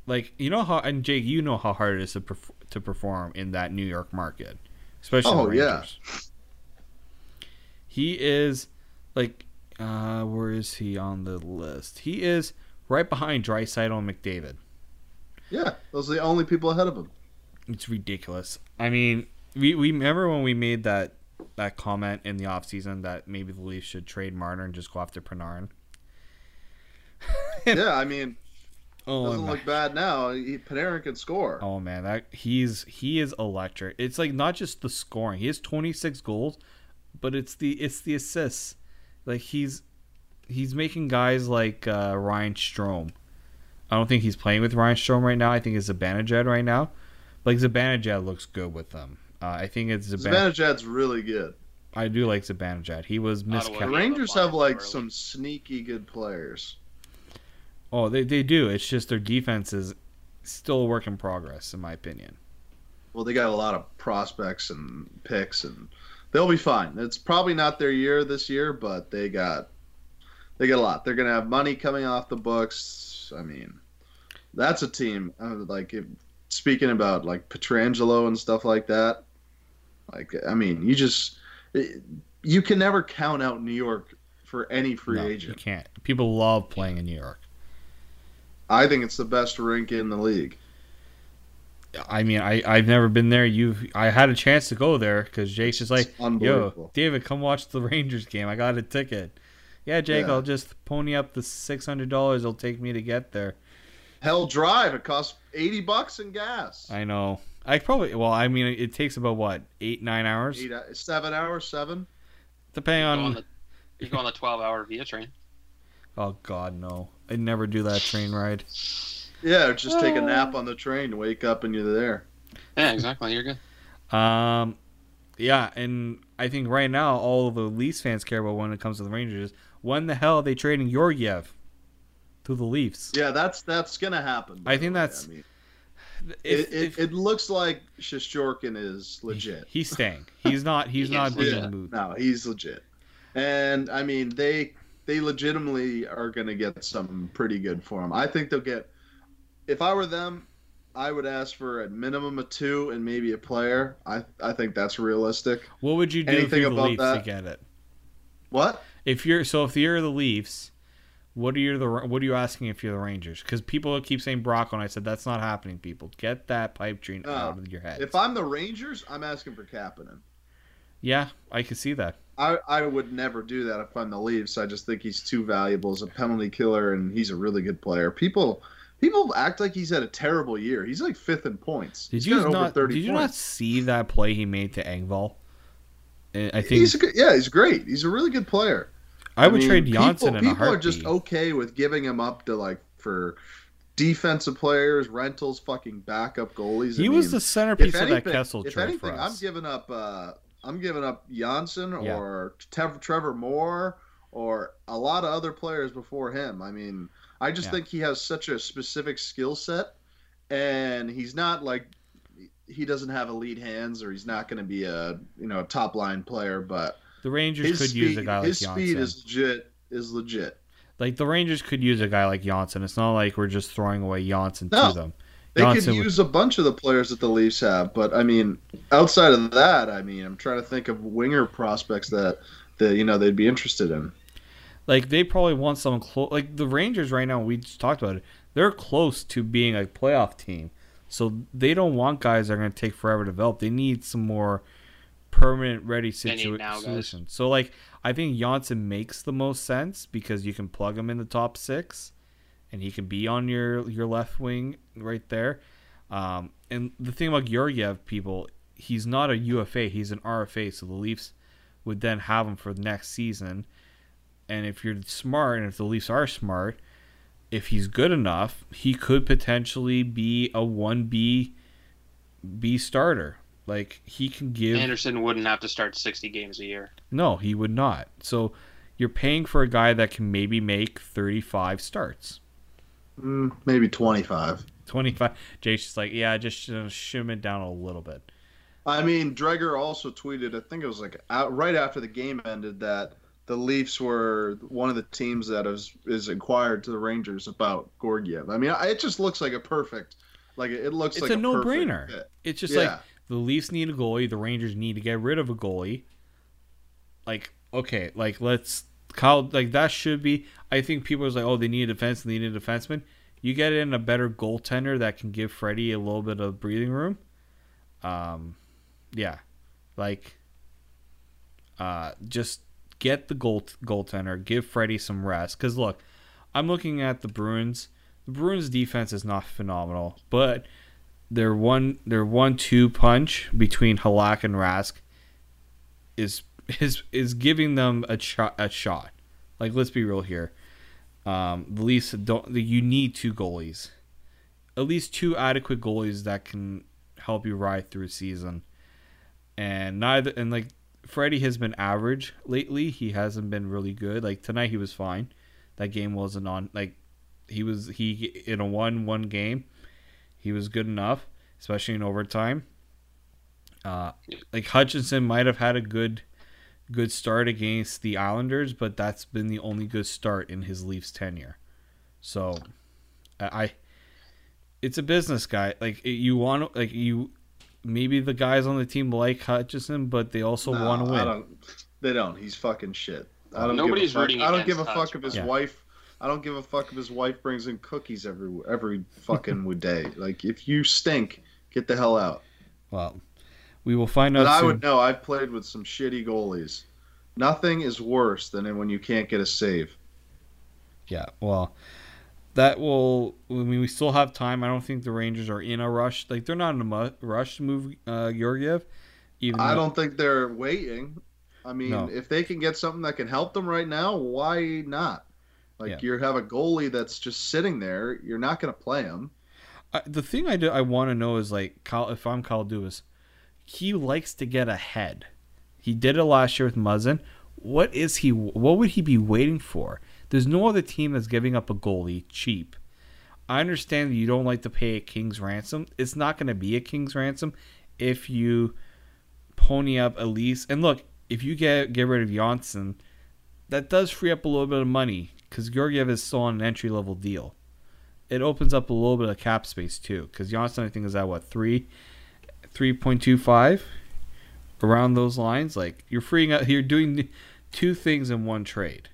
like you know how and Jake, you know how hard it is to perf- to perform in that New York market, especially Oh, the yeah. He is like, uh, where is he on the list? He is right behind Draisaitl and McDavid. Yeah, those are the only people ahead of him. It's ridiculous. I mean, we, we remember when we made that that comment in the offseason that maybe the Leafs should trade Marner and just go after Panarin. yeah, I mean, Oh, doesn't look bad now. He, Panarin can score. Oh man, that he's he is electric. It's like not just the scoring. He has 26 goals, but it's the it's the assists. Like he's he's making guys like uh, Ryan Strome. I don't think he's playing with Ryan Strome right now. I think it's Zibanejad right now. Like Zibanejad looks good with them. Uh, I think it's Ziban- Zibanejad's really good. I do like Zibanejad. He was Ottawa. The Rangers have like early. some sneaky good players. Oh, they they do. It's just their defense is still a work in progress, in my opinion. Well, they got a lot of prospects and picks, and they'll be fine. It's probably not their year this year, but they got they got a lot. They're gonna have money coming off the books. I mean, that's a team. Uh, like if, speaking about like Pietrangelo and stuff like that. Like I mean, you just you can never count out New York for any free No, you can't. People love playing in New York. I think it's the best rink in the league. I mean, I I've never been there. You, I had a chance to go there because Jake's just like, "Yo. David, come watch the Rangers game. I got a ticket." Yeah, Jake, Yeah. I'll just pony up the six hundred dollars it'll take me to get there. Hell Drive. It costs eighty bucks in gas. I know. I probably well, I mean, it takes about what eight nine hours, Eight, uh, seven hours, seven. depending on on. the, you go on the 12 hour Via train. Oh God, no! I'd never do that train ride. Yeah, or just take a Uh. nap on the train, wake up, and you're there. Yeah, exactly. You're good. Um, yeah, and I think right now all the Leafs fans care about when it comes to the Rangers is when the hell are they trading Georgiev to the Leafs? Yeah, that's that's gonna happen. I think that's- I mean, If- it, it, if- it looks like Shesterkin is legit. He's staying. He's not. He's He not being moved. No, he's legit. And I mean, they they legitimately are going to get something pretty good for him. I think they'll get. If I were them, I would ask for at minimum a two and maybe a player. I I think that's realistic. What would you do if you're the Leafs that? to get it? What? If you're so, if you're the Leafs, what are you the what are you asking if you're the Rangers? Because people keep saying Brock, and I said that's not happening. People get that pipe dream Oh, out of your head. If I'm the Rangers, I'm asking for Kapanen. yeah, I can see that. I, I would never do that if I'm the Leafs. I just think he's too valuable as a penalty killer, and he's a really good player. People people act like he's had a terrible year. He's like fifth in points. Did He's you not? 30 Did you not see that play he made to Engvall? I think He's a good, yeah, he's great. He's a really good player. I would mean, trade people, Johnsson in a People are just okay with giving him up to like for defensive players, rentals, fucking backup goalies. he I was mean, the centerpiece if of that anything, Kessel if trade anything, for I'm giving up. Uh, I'm giving up Johnsson Yeah. or Tev- Trevor Moore or a lot of other players before him. I mean, I just Yeah. think he has such a specific skill set, and he's not like he doesn't have elite hands or he's not going to be a you know a top line player, but the Rangers his could speed, use a guy like his Johnsson. speed is legit. Is legit. Like the Rangers could use a guy like Johnsson. It's not like we're just throwing away Johnsson No. to them. They Johnsson could would- use a bunch of the players that the Leafs have, but I mean, outside of that, I mean, I'm trying to think of winger prospects that that you know they'd be interested in. Like they probably want someone close. Like the Rangers right now, we just talked about it. They're close to being a playoff team, so they don't want guys that are going to take forever to develop. They need some more permanent, ready They need situ- now guys. So like I think Johnsson makes the most sense because you can plug him in the top six, and he can be on your your left wing right there. Um, and the thing about Georgiev, people, he's not a UFA, he's an RFA. So the Leafs would then have him for the next season. And if you're smart, and if the Leafs are smart, if he's good enough, he could potentially be a one B B starter. Like he can give. Andersen wouldn't have to start 60 games a year. No, he would not. So you're paying for a guy that can maybe make 35 starts. Mm, maybe 25. 25. Jake's just like, yeah, just uh, shim it down a little bit. I mean, Dreger also tweeted. I think it was like out, right after the game ended that the Leafs were one of the teams that is is inquired to the Rangers about Georgiev. I mean, I- it just looks like a perfect, like it looks It's like a a, no-brainer. fit. It's just yeah. like the Leafs need a goalie, the Rangers need to get rid of a goalie. Like, okay, like let's Kyle like that should be I think people are like, oh, they need a defense, they need a defenseman. You get in a better goaltender that can give Freddie a little bit of breathing room. Um yeah. Like uh just get the goal goaltender, give Freddie some rest. Cause look, I'm looking at the Bruins. The Bruins defense is not phenomenal, but their one their one two punch between Halak and Rask is is is giving them a shot a shot. Like let's be real here. Um, the don't. You need two goalies, at least two adequate goalies that can help you ride through a season. And neither and like Freddie has been average lately. He hasn't been really good. Like tonight he was fine. That game wasn't on. Like he was he in a one one game. He was good enough, especially in overtime. Uh, like Hutchinson might have had a good good start against the Islanders, but that's been the only good start in his Leafs tenure. So, I, I it's a business guy. Like you want like you maybe the guys on the team like Hutchinson, but they also No, want to I win. don't, they don't. He's fucking shit. I don't Nobody's give a fuck. rooting I don't give a fuck Hutch, if his Yeah. wife. I don't give a fuck if his wife brings in cookies every every fucking day. Like if you stink, Get the hell out. Well, we will find out. But I soon. would know. I've played with some shitty goalies. Nothing is worse than when you can't get a save. Yeah, well, that will. I mean, we still have time. I don't think the Rangers are in a rush. Like they're not in a mu- rush to move uh, Georgiev. Even I though- don't think they're waiting. I mean, No. if they can get something that can help them right now, why not? Like Yeah. you have a goalie that's just sitting there, you're not going to play him. I, the thing I do, I want to know is like Kyle, if I'm Kyle Dubas, he likes to get ahead. He did it last year with Muzzin. What is he? What would he be waiting for? There's no other team that's giving up a goalie cheap. I understand that you don't like to pay a king's ransom. It's not going to be a king's ransom if you pony up least. And look, if you get get rid of Johnsson, that does free up a little bit of money because Georgiev is still on an entry level deal it opens up a little bit of cap space too. Because Johnsson, I think, is at what three, three point two five, around those lines. Like you're freeing up, you're doing two things in one trade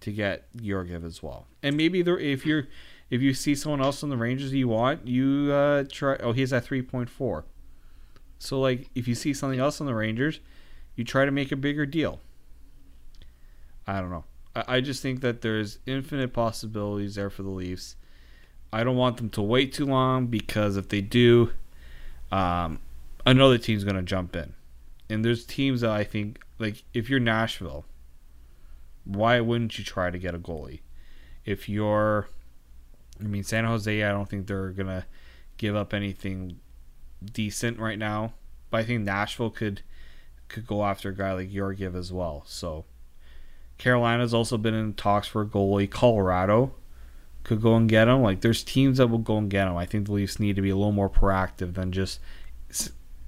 to get Georgiev as well. And maybe there, if you're, if you see someone else on the Rangers you want, you uh, try. Oh, he's at three point four. So like, if you see something else on the Rangers, you try to make a bigger deal. I don't know. I, just think that there's infinite possibilities there for the Leafs. I don't want them to wait too long because if they do, um, another team's going to jump in. And there's teams that I think, like, if you're Nashville, why wouldn't you try to get a goalie? If you're, I mean, San Jose, I don't think they're going to give up anything decent right now. But I think Nashville could could go after a guy like Georgiev as well. So Carolina's also been in talks for a goalie. Colorado could go and get him. Like there's teams that will go and get him. I think the Leafs need to be a little more proactive than just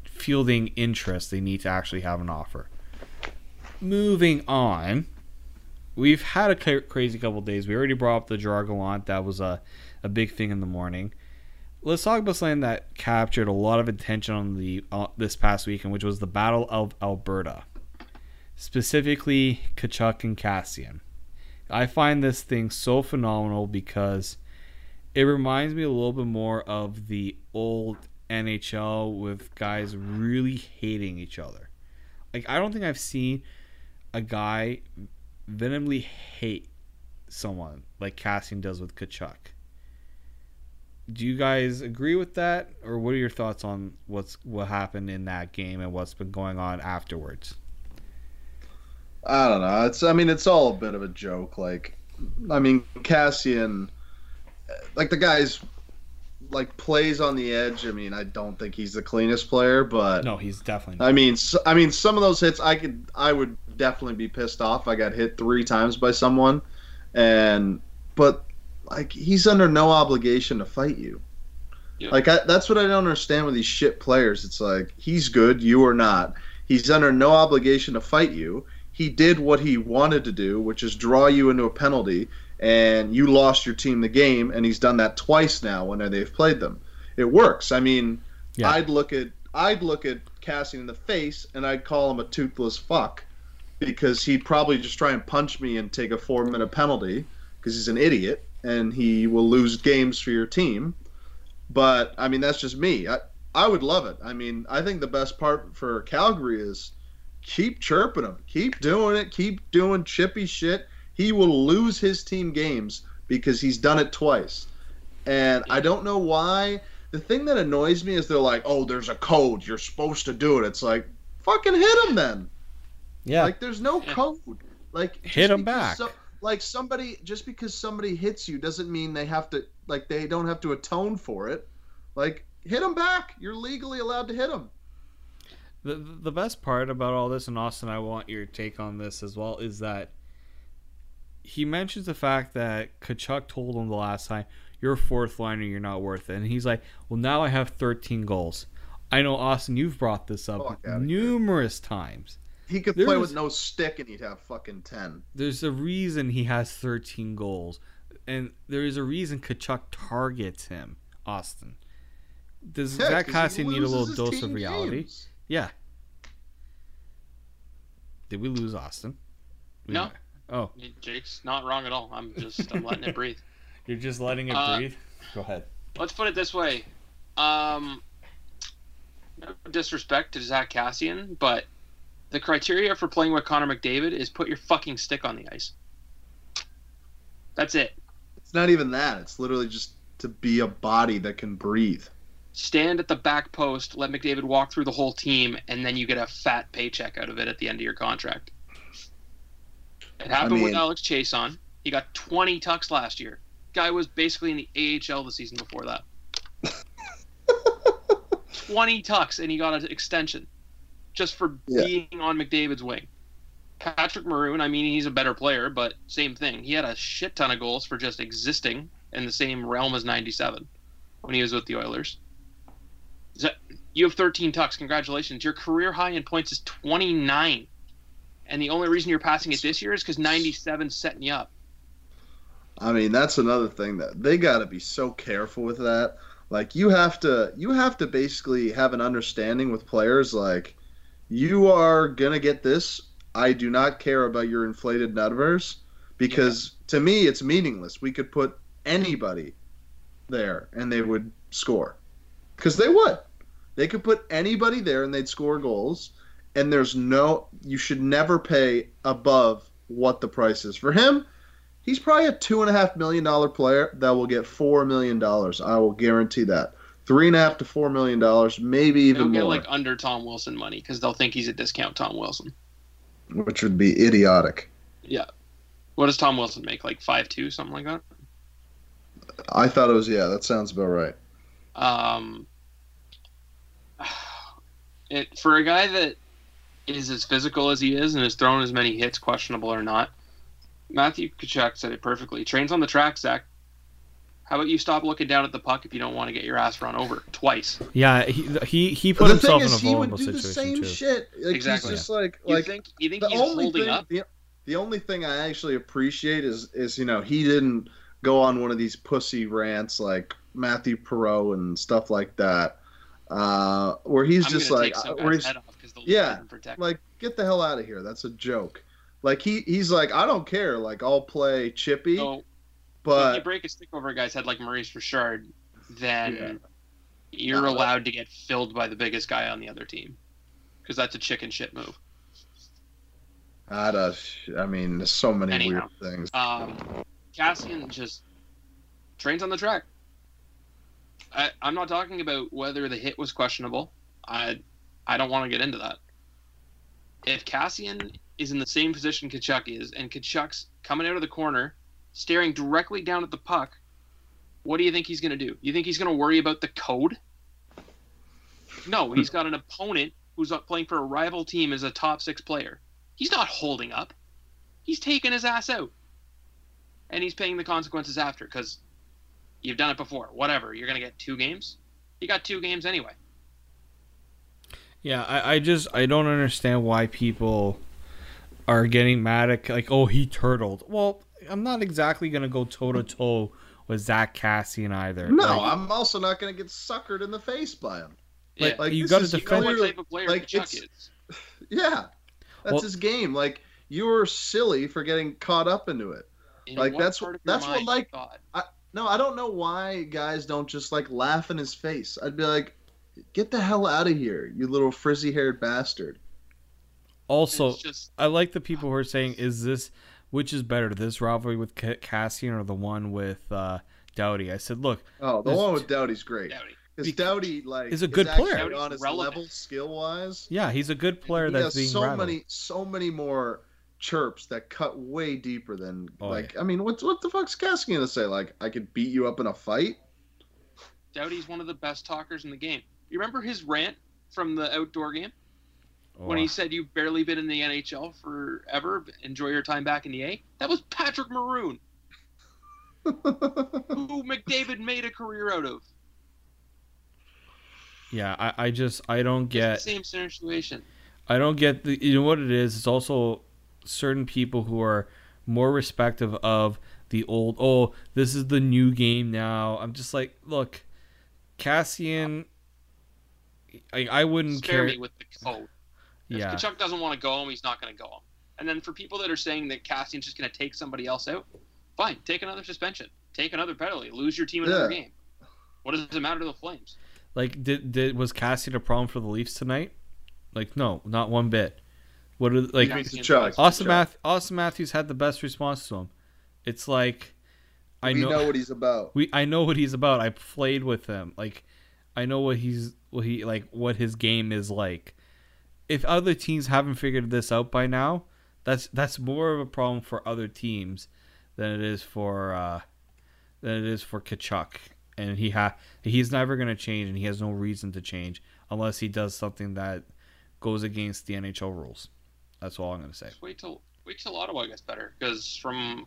fielding interest. They need to actually have an offer. Moving on, we've had a crazy couple days. We already brought up the Gerard Gallant. That was a, a big thing in the morning. Let's talk about something that captured a lot of attention on the uh, this past weekend, which was the Battle of Alberta, specifically Tkachuk and Kassian. I find this thing so phenomenal because it reminds me a little bit more of the old NHL with guys really hating each other. Like I don't think I've seen a guy venomly hate someone like Kassian does with Tkachuk. Do you guys agree with that, or what are your thoughts on what's what happened in that game and what's been going on afterwards? I don't know. It's I mean it's all a bit of a joke. Like, I mean Kassian, like the guy's like plays on the edge. I mean I don't think he's the cleanest player, but No, he's definitely not. I mean s I mean some of those hits I could I would definitely be pissed off. I got hit three times by someone, and but like he's under no obligation to fight you. Yeah. Like I, that's what I don't understand with these shit players. It's like he's good, you are not. He's under no obligation to fight you. He did what he wanted to do, which is draw you into a penalty, and you lost your team the game. And he's done that twice now when they've played them. It works. I mean, Yeah. I'd look at I'd look at Kassian in the face and I'd call him a toothless fuck because he'd probably just try and punch me and take a four minute penalty because he's an idiot and he will lose games for your team. But I mean, that's just me. I, I would love it. I mean, I think the best part for Calgary is keep chirping him, keep doing it, keep doing chippy shit. He will lose his team games because he's done it twice. And I don't know why. The thing that annoys me is they're like, "Oh, there's a code. You're supposed to do it." It's like, fucking hit him then. yeah, Like there's no code. Like Hit him back. so- like somebody just because somebody hits you doesn't mean they have to like they don't have to atone for it. Like hit him back. You're legally allowed to hit them. The the best part about all this, and Austin, I want your take on this as well, is that he mentions the fact that Tkachuk told him the last time, "You're a fourth liner, you're not worth it," and he's like, "Well, now I have 13 goals." I know Austin, you've brought this up outta here. numerous times. He could play with no stick and he'd have fucking ten. There's a reason he has 13 goals, and there is a reason Tkachuk targets him, Austin. Does Yeah, Zach Kassian need a little dose of reality? games. Yeah. Did we lose Austin? We No. might- Oh, Jake's not wrong at all. I'm just I'm letting it breathe. you're just letting it Uh, breathe. Go ahead. Let's put it this way. Um, No disrespect to Zach Kassian, but the criteria for playing with Connor McDavid is put your fucking stick on the ice. That's it. It's not even that. It's literally just to be a body that can breathe. Stand at the back post, let McDavid walk through the whole team, and then you get a fat paycheck out of it at the end of your contract. It happened mean- with Alex Chiasson. He got 20 tucks last year. Guy was basically in the AHL the season before that. 20 tucks, and he got an extension just for Yeah. being on McDavid's wing. Patrick Maroon, I mean, he's a better player, but same thing. He had a shit ton of goals for just existing in the same realm as 97 when he was with the Oilers. So, you have 13 tucks. Congratulations. Your career high in points is 29. And the only reason you're passing it this year is because 97 setting you up. I mean, that's another thing that they got to be so careful with that. Like you have to you have to basically have an understanding with players like you are going to get this. I do not care about your inflated numbers because to me it's meaningless. We could put anybody there and they would score. Cuz they would. They could put anybody there and they'd score goals and there's no you should never pay above what the price is. For him, he's probably a two and a half million dollar player that will get four million dollars. I will guarantee that. Three and a half to four million dollars, maybe They'll even get more, like under Tom Wilson money because they'll think he's a discount Tom Wilson. which would be idiotic. Yeah. What does Tom Wilson make? Like five two, something like that? I thought it was yeah, that sounds about right. Um, it for a guy that is as physical as he is and has thrown as many hits, questionable or not. Matthew Tkachuk said it perfectly. Trains on the track, Zach. How about you stop looking down at the puck if you don't want to get your ass run over twice? Yeah, he he, he put the himself in a vulnerable situation is, he would vulnerable do the situation same too. shit. Like, Exactly. He's just like You like think you think the he's only holding thing up? the, the only thing I actually appreciate is is you know he didn't go on one of these pussy rants like Matthew Perot and stuff like that, uh, where he's I'm just like take where he's head off the Yeah, like get the hell out of here. That's a joke. Like he he's like I don't care. Like I'll play chippy, so if you break a stick over a guy's head like Maurice Richard, then Yeah. you're No, that- allowed to get filled by the biggest guy on the other team because that's a chicken shit move. I don't. I mean, there's so many Anyhow. weird things. Um, Kassian just trains on the track. I, I'm not talking about whether the hit was questionable. I I don't want to get into that. If Kassian is in the same position Tkachuk is, and Tkachuk's coming out of the corner, staring directly down at the puck, what do you think he's going to do? You think he's going to worry about the code? No, hmm. he's got an opponent who's up playing for a rival team as a top six player. He's not holding up. He's taking his ass out and he's paying the consequences after because you've done it before. Whatever, you're gonna get two games. You got two games anyway. Yeah, I, I just I don't understand why people are getting mad at like oh he turtled. Well, I'm not exactly gonna go toe to toe with Zach Kassian either. No, Like, I'm also not going to get suckered in the face by him. Yeah, Like, Like you this gotta is you know defend- what clearly- type of player like, Tkachuk it's- is. Yeah, that's Well- his game. Like you were silly for getting caught up into it. In like, that's- part that's what, mind like- thought? No, I don't know why guys don't just like laugh in his face. I'd be like, get the hell out of here, you little frizzy haired bastard. also, just I like the people who are saying, "Is this which is better, this rivalry with Kassian or the one with uh, Doughty?" I said, "Look, Oh, the one with Doughty's great. Doughty. Because Because- Doughty like is a good actually player. on his Relevant. level skill wise. yeah, he's a good player he that's has being so rivaled." many so many more chirps that cut way deeper than Oh, like I mean what what the fuck's Kassian gonna say? Like I could beat you up in a fight? Doughty's one of the best talkers in the game. You remember his rant from the outdoor game oh, when Oh, he said you've barely been in the NHL forever, enjoy your time back in the A? That was Patrick Maroon, who McDavid made a career out of. yeah, I, I just I don't get It's the same situation. I don't get the you know what it is. It's also certain people who are more respective of the old. Oh, this is the new game now. I'm just like, look, Kassian. I I wouldn't Spare care. me with the code. If Yeah, Tkachuk doesn't want to go home, he's not going to go home. And then for people that are saying that Kassian's just going to take somebody else out, fine, take another suspension, take another penalty, lose your team another Yeah. game. What does it matter to the Flames? Like, did did was Kassian a problem for the Leafs tonight? Like, no, not one bit. What are like? You mean Kassian Austin, Tkachuk. Math- Austin Matthews had the best response to him. It's like, I we know, know what he's about. we I know what he's about. I played with him. Like, I know what he's what he like what his game is like. If other teams haven't figured this out by now, that's that's more of a problem for other teams than it is for uh, than it is for Tkachuk. And he ha he's never gonna change, and he has no reason to change unless he does something that goes against the NHL rules. That's all I'm gonna say. Just wait till wait till Ottawa gets better because from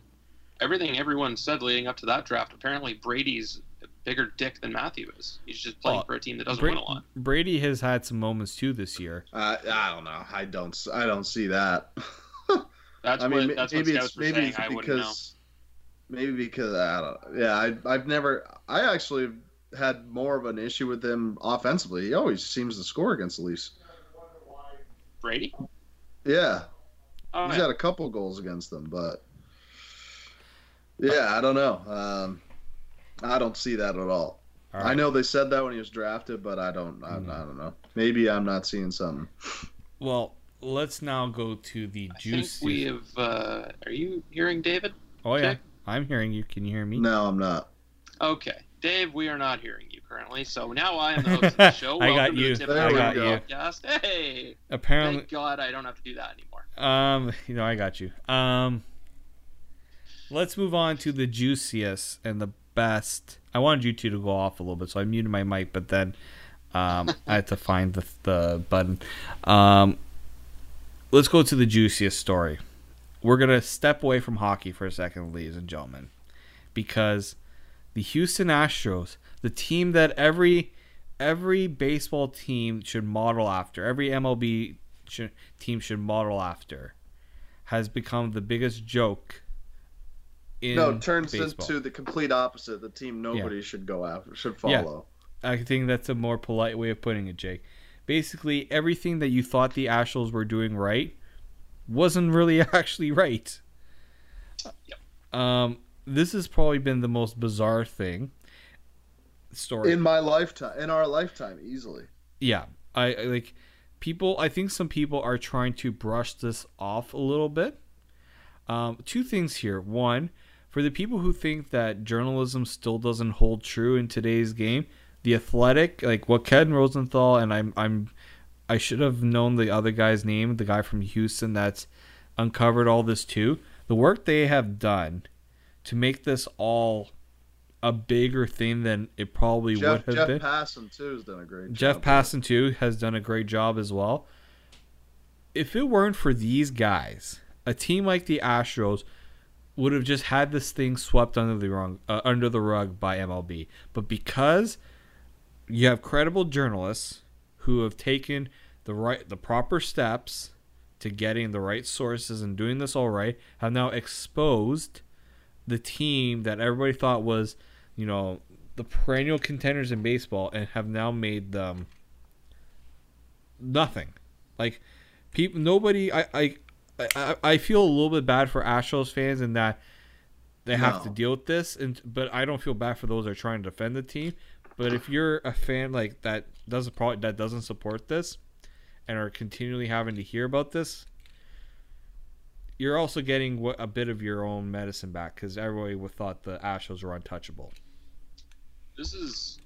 everything everyone said leading up to that draft, apparently Brady's a bigger dick than Matthew is. He's just playing Well, for a team that doesn't Bra- win a lot. Brady has had some moments too this year. Uh, I don't know. I don't. I don't see that. That's I mean, what that's what maybe scouts it's were maybe saying. it's I wouldn't know. because maybe because I don't. Yeah, I I've never. I actually had more of an issue with him offensively. He always seems to score against the Leafs. Brady? Yeah, Oh, he's yeah. had a couple goals against them, but yeah, I don't know. Um, I don't see that at all. All I know they said that when he was drafted, but I don't. I, Mm. I don't know. Maybe I'm not seeing something. Well, let's now go to the I juicy. we have. Uh, are you hearing David? oh yeah, okay. I'm hearing you. Can you hear me? No, I'm not. Okay, Dave, we are not hearing you currently. So now I am the host of the show. I got you. the we got go. you. Podcast. Hey, Apparently, thank God I don't have to do that anymore. um, you know, I got you. Um, let's move on to the juiciest and the best. I wanted you two to go off a little bit, so I muted my mic, but then um, I had to find the the button. Um, let's go to the juiciest story. We're gonna step away from hockey for a second, ladies and gentlemen, because the Houston Astros, the team that every every baseball team should model after, every MLB should, team should model after, has become the biggest joke. In no, it turns baseball. into the complete opposite. The team nobody should go after, should follow. I think that's a more polite way of putting it, Jake. Basically, everything that you thought the Astros were doing right wasn't really actually right. Yep. Um, this has probably been the most bizarre thing. Story. In my lifetime, in our lifetime, easily. yeah, I, I like people. I think some people are trying to brush this off a little bit. Um, two things here. One, for the people who think that journalism still doesn't hold true in today's game, the Athletic, like what Ken Rosenthal and I'm, I'm, I should have known the other guy's name, the guy from Houston that's uncovered all this too. The work they have done to make this all a bigger thing than it probably Jeff, would have Jeff been. Jeff Passan too has done a great Jeff job. Passan too has done a great job as well. If it weren't for these guys, a team like the Astros would have just had this thing swept under the rug, uh, under the rug by MLB. But because you have credible journalists who have taken the right the proper steps to getting the right sources and doing this all right, have now exposed the team that everybody thought was, you know, the perennial contenders in baseball and have now made them nothing. Like people, nobody. I I I, I feel a little bit bad for Astros fans in that they have to deal with this, and but I don't feel bad for those that are trying to defend the team. But if you're a fan like that doesn't probably that doesn't support this, and are continually having to hear about this, you're also getting what, a bit of your own medicine back because everybody would thought the Astros were untouchable. This is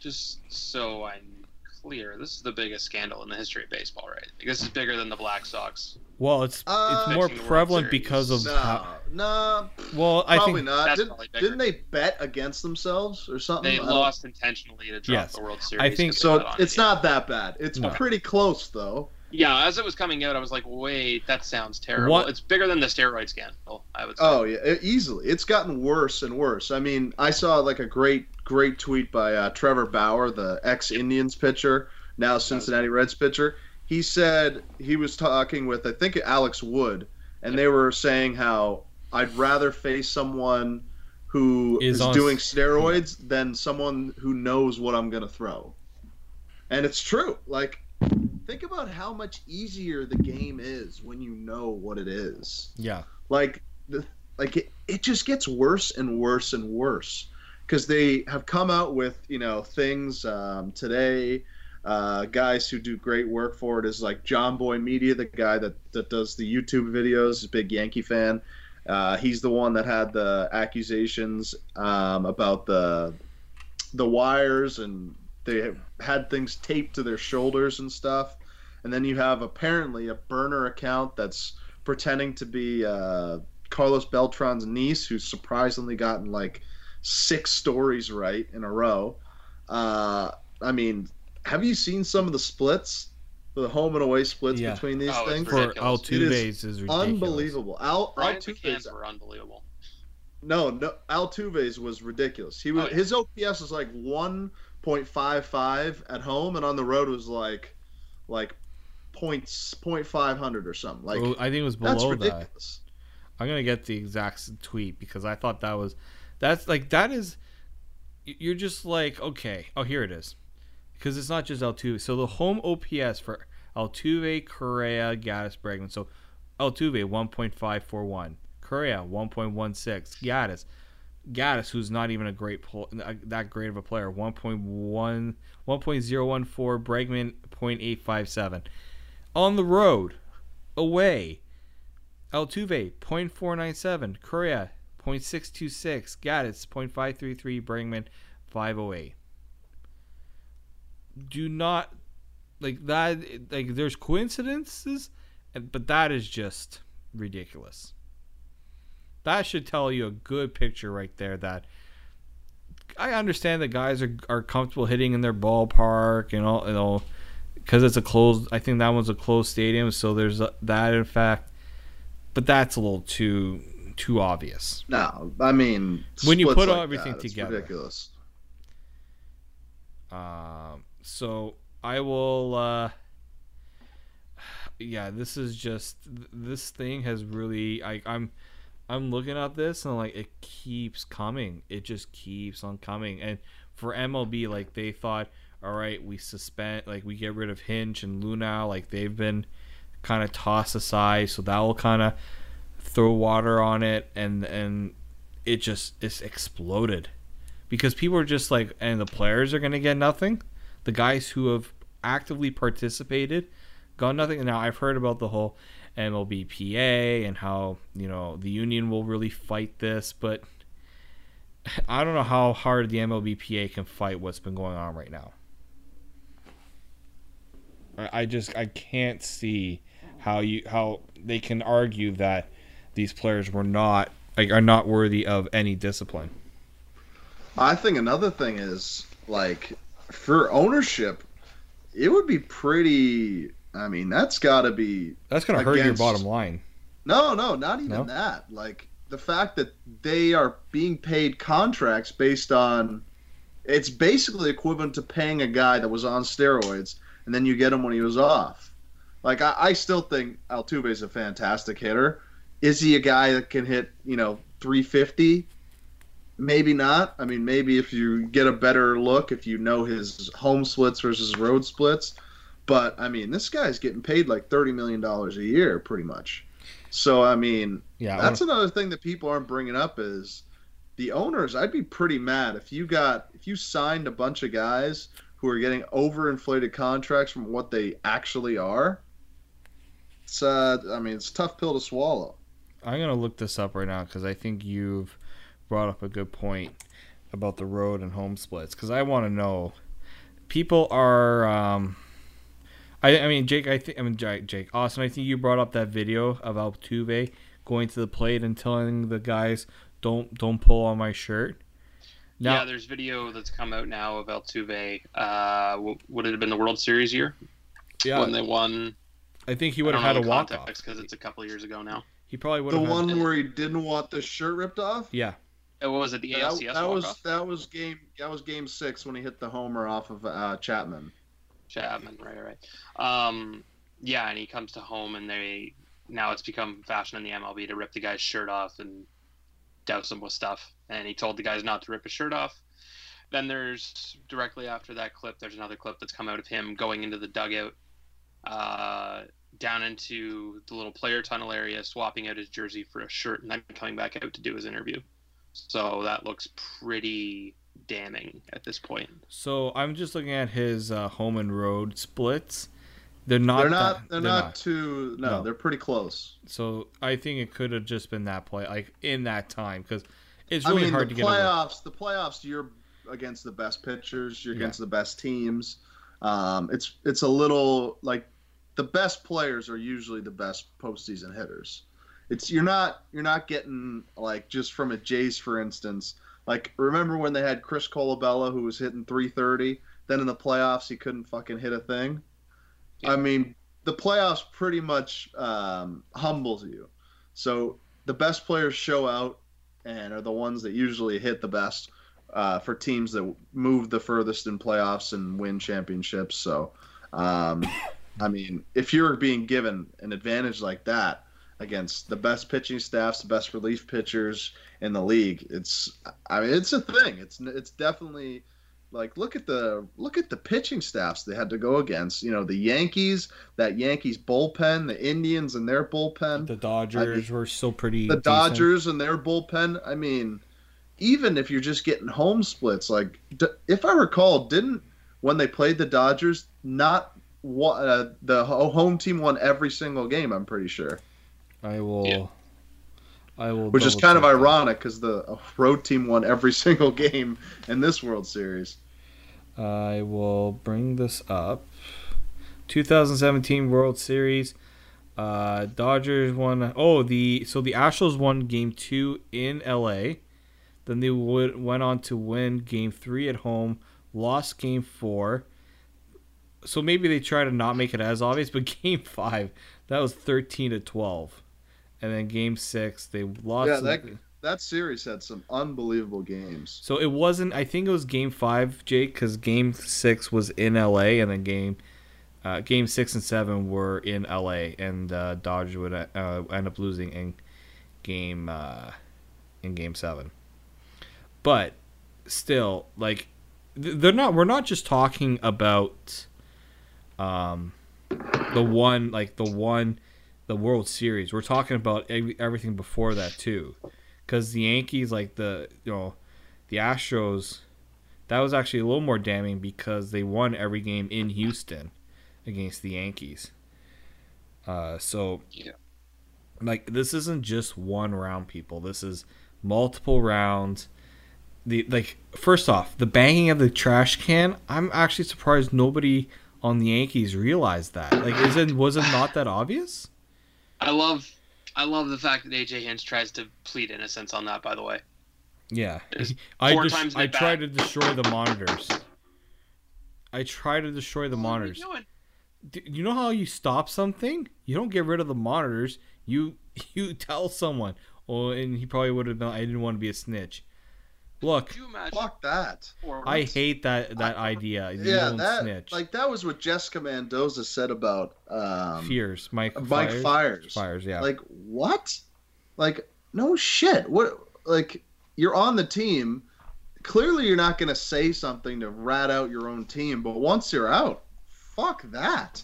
just so I'm clear. This is the biggest scandal in the history of baseball, right? Like, this is bigger than the Black Sox. Well, it's Uh, it's more Fixing the World prevalent because of No, how, no, well, I probably think not. Didn't, probably didn't they bet against themselves or something? They lost intentionally to drop Yes. the World Series. I think- So bet it's not that bad. It's No. pretty close though. Yeah, as it was coming out, I was like, wait, that sounds terrible. What- It's bigger than the steroid scandal, I would say. Oh yeah, easily. It's gotten worse and worse. I mean, I saw like a great, great tweet by uh, Trevor Bauer, the ex-Indians pitcher, now Cincinnati Reds pitcher. He said he was talking with I think Alex Wood, and they were saying how I'd rather face someone who Is is, on- doing steroids than someone who knows what I'm gonna throw. And it's true. Like, think about how much easier the game is when you know what it is yeah. like the like it, it just gets worse and worse and worse because they have come out with you know things um, today. Uh, guys who do great work for it is like Jomboy Media, the guy that, that does the YouTube videos, big Yankee fan. Uh, he's the one that had the accusations um, about the the wires and they had things taped to their shoulders and stuff. And then you have apparently a burner account that's pretending to be uh, Carlos Beltran's niece, who's surprisingly gotten like six stories right in a row. Uh, I mean, have you seen some of the splits? The home and away splits Yeah. between these Oh, it's things? For ridiculous. Altuve's is ridiculous. Unbelievable. Al, Brian Altuve's were unbelievable. no, no, Altuve's was ridiculous. He was Oh, yeah. his OPS was like one point five five at home, and on the road was like like points point five hundred or something. Like Well, I think it was that's below that. ridiculous. I'm gonna get the exact tweet because I thought that was that's like that is you're just like okay oh here it is because it's not just Altuve so the home OPS for Altuve Correa Gattis Bregman so Altuve 1.541 Correa 1.16 Gattis Gattis who's not even a great pl- that great of a player 1.1 1.014 Bregman 0.857 on the road away Altuve 0.497, Correa 0.626, Gattis 0.533, Bregman 508. Do not like that. Like there's coincidences, but that is just ridiculous. That should tell you a good picture right there. That I understand that guys are are comfortable hitting in their ballpark and all, you know, because it's a closed. I think that one's a closed stadium, so there's a, that in fact but that's a little too too obvious. No, I mean When you put like everything that, it's together. ridiculous. Um, so I will. Uh, yeah, this is just this thing has really. I, I'm I'm looking at this and like it keeps coming. It just keeps on coming. And for MLB, like they thought, all right, we suspend, like we get rid of Hinch and Luhnow, like they've been kind of tossed aside, so that will kind of throw water on it, and and it just it's exploded because people are just like, and the players are gonna get nothing. The guys who have actively participated got nothing. Now I've heard about the whole MLBPA and how you know the union will really fight this, but I don't know how hard the MLBPA can fight what's been going on right now. I just I can't see how you how they can argue that these players were not like are not worthy of any discipline. I think another thing is like for ownership, it would be pretty. I mean, that's got to be That's gonna hurt your bottom line. no, no, not even No? that. Like the fact that they are being paid contracts based on, it's basically equivalent to paying a guy that was on steroids and then you get him when he was off. Like I, I still think Altuve is a fantastic hitter. Is he a guy that can hit you know 350? Maybe not. I mean, maybe if you get a better look, if you know his home splits versus road splits. But I mean, this guy's getting paid like thirty million dollars a year, pretty much. So I mean, Yeah, that's another thing that people aren't bringing up is the owners. I'd be pretty mad if you got if you signed a bunch of guys who are getting overinflated contracts from what they actually are. It's uh, I mean, it's a tough pill to swallow. I'm gonna look this up right now because I think you've brought up a good point about the road and home splits. Because I want to know, people are. Um, I, I mean, Jake. I think I mean Jake, Jake Austin. I think you brought up that video of Altuve going to the plate and telling the guys, "Don't don't pull on my shirt." yeah, there's video that's come out now of Altuve. Uh, w- would it have been the World Series year yeah, when they won? I think he would have had a the walk off. because it's a couple years ago now. He probably would The have. one Had, where he didn't want the shirt ripped off. yeah, Uh, What was it? The ALCS that was that was game that was game six when he hit the homer off of uh, Chapman. Chapman, right, right. Um, yeah, and he comes to home, and they now it's become fashion in the MLB to rip the guy's shirt off and douse him with stuff. And he told the guys not to rip his shirt off. Then there's directly after that clip, there's another clip that's come out of him going into the dugout, uh, down into the little player tunnel area, swapping out his jersey for a shirt, and then coming back out to do his interview. So that looks pretty damning at this point. So I'm just looking at his uh, home and road splits. They're not. they're not. that- they're, not, too. No, No. they're pretty close. So I think it could have just been that play, like in that time, because it's I really mean, hard the to get. Playoffs. The playoffs. You're against the best pitchers. You're Yeah. against the best teams. Um, it's it's a little like the best players are usually the best postseason hitters. It's you're not you're not getting like just from a Jays for instance. Like remember when they had Chris Colabello who was hitting 330, then in the playoffs he couldn't fucking hit a thing. I mean, the playoffs pretty much um, humbles you. So the best players show out and are the ones that usually hit the best uh, for teams that move the furthest in playoffs and win championships. So, um, I mean, if you're being given an advantage like that against the best pitching staffs, the best relief pitchers in the league, it's I mean, it's a thing. It's it's definitely like look at the look at the pitching staffs they had to go against. You know, the Yankees, that Yankees bullpen, the Indians and their bullpen The Dodgers were still pretty. the decent. Dodgers and their bullpen. I mean, even if you're just getting home splits, like if I recall, didn't when they played the Dodgers, not uh, the home team won every single game. I'm pretty sure, I will. Yeah. I will. which is kind of that. ironic because the uh, road team won every single game in this World Series. I will bring this up. 2017 World Series. Uh, Dodgers won. Oh, the so the Astros won Game Two in L.A. Then they would went on to win Game Three at home. Lost Game Four. So maybe they try to not make it as obvious, but Game Five that was 13 to 12, and then Game Six they lost. Yeah, that that series had some unbelievable games. so it wasn't. I think it was Game Five, Jake, because Game Six was in L.A. and then Game uh, Game Six and Seven were in L.A. and uh, Dodgers would uh, end up losing in Game uh, in Game Seven. But still, like they're not. We're not just talking about um, the one, like the one, the World Series. We're talking about ev- everything before that too because the Yankees, like the you know, the Astros, that was actually a little more damning because they won every game in Houston against the Yankees. Uh, so Yeah. like this isn't just one round, people. This is multiple rounds. The like first off, the banging of the trash can. I'm actually surprised nobody on the Yankees realized that. Like, is it was it not that obvious? I love, I love the fact that AJ Hinch tries to plead innocence on that. By the way, Yeah, I four just, times I try to destroy the monitors. I try to destroy the monitors. What doing? D- You know how you stop something? You don't get rid of the monitors. You you tell someone. Oh, and he probably would have done. I didn't want to be a snitch. Look, you imagine? Fuck that. I hate that that idea. You yeah, that snitch. like that was what Jessica Mendoza said about um, Fears, Mike. Mike Fiers. Fiers. Fiers, yeah. Like what? Like no shit. What? Like you're on the team. Clearly, you're not gonna say something to rat out your own team. But once you're out, fuck that.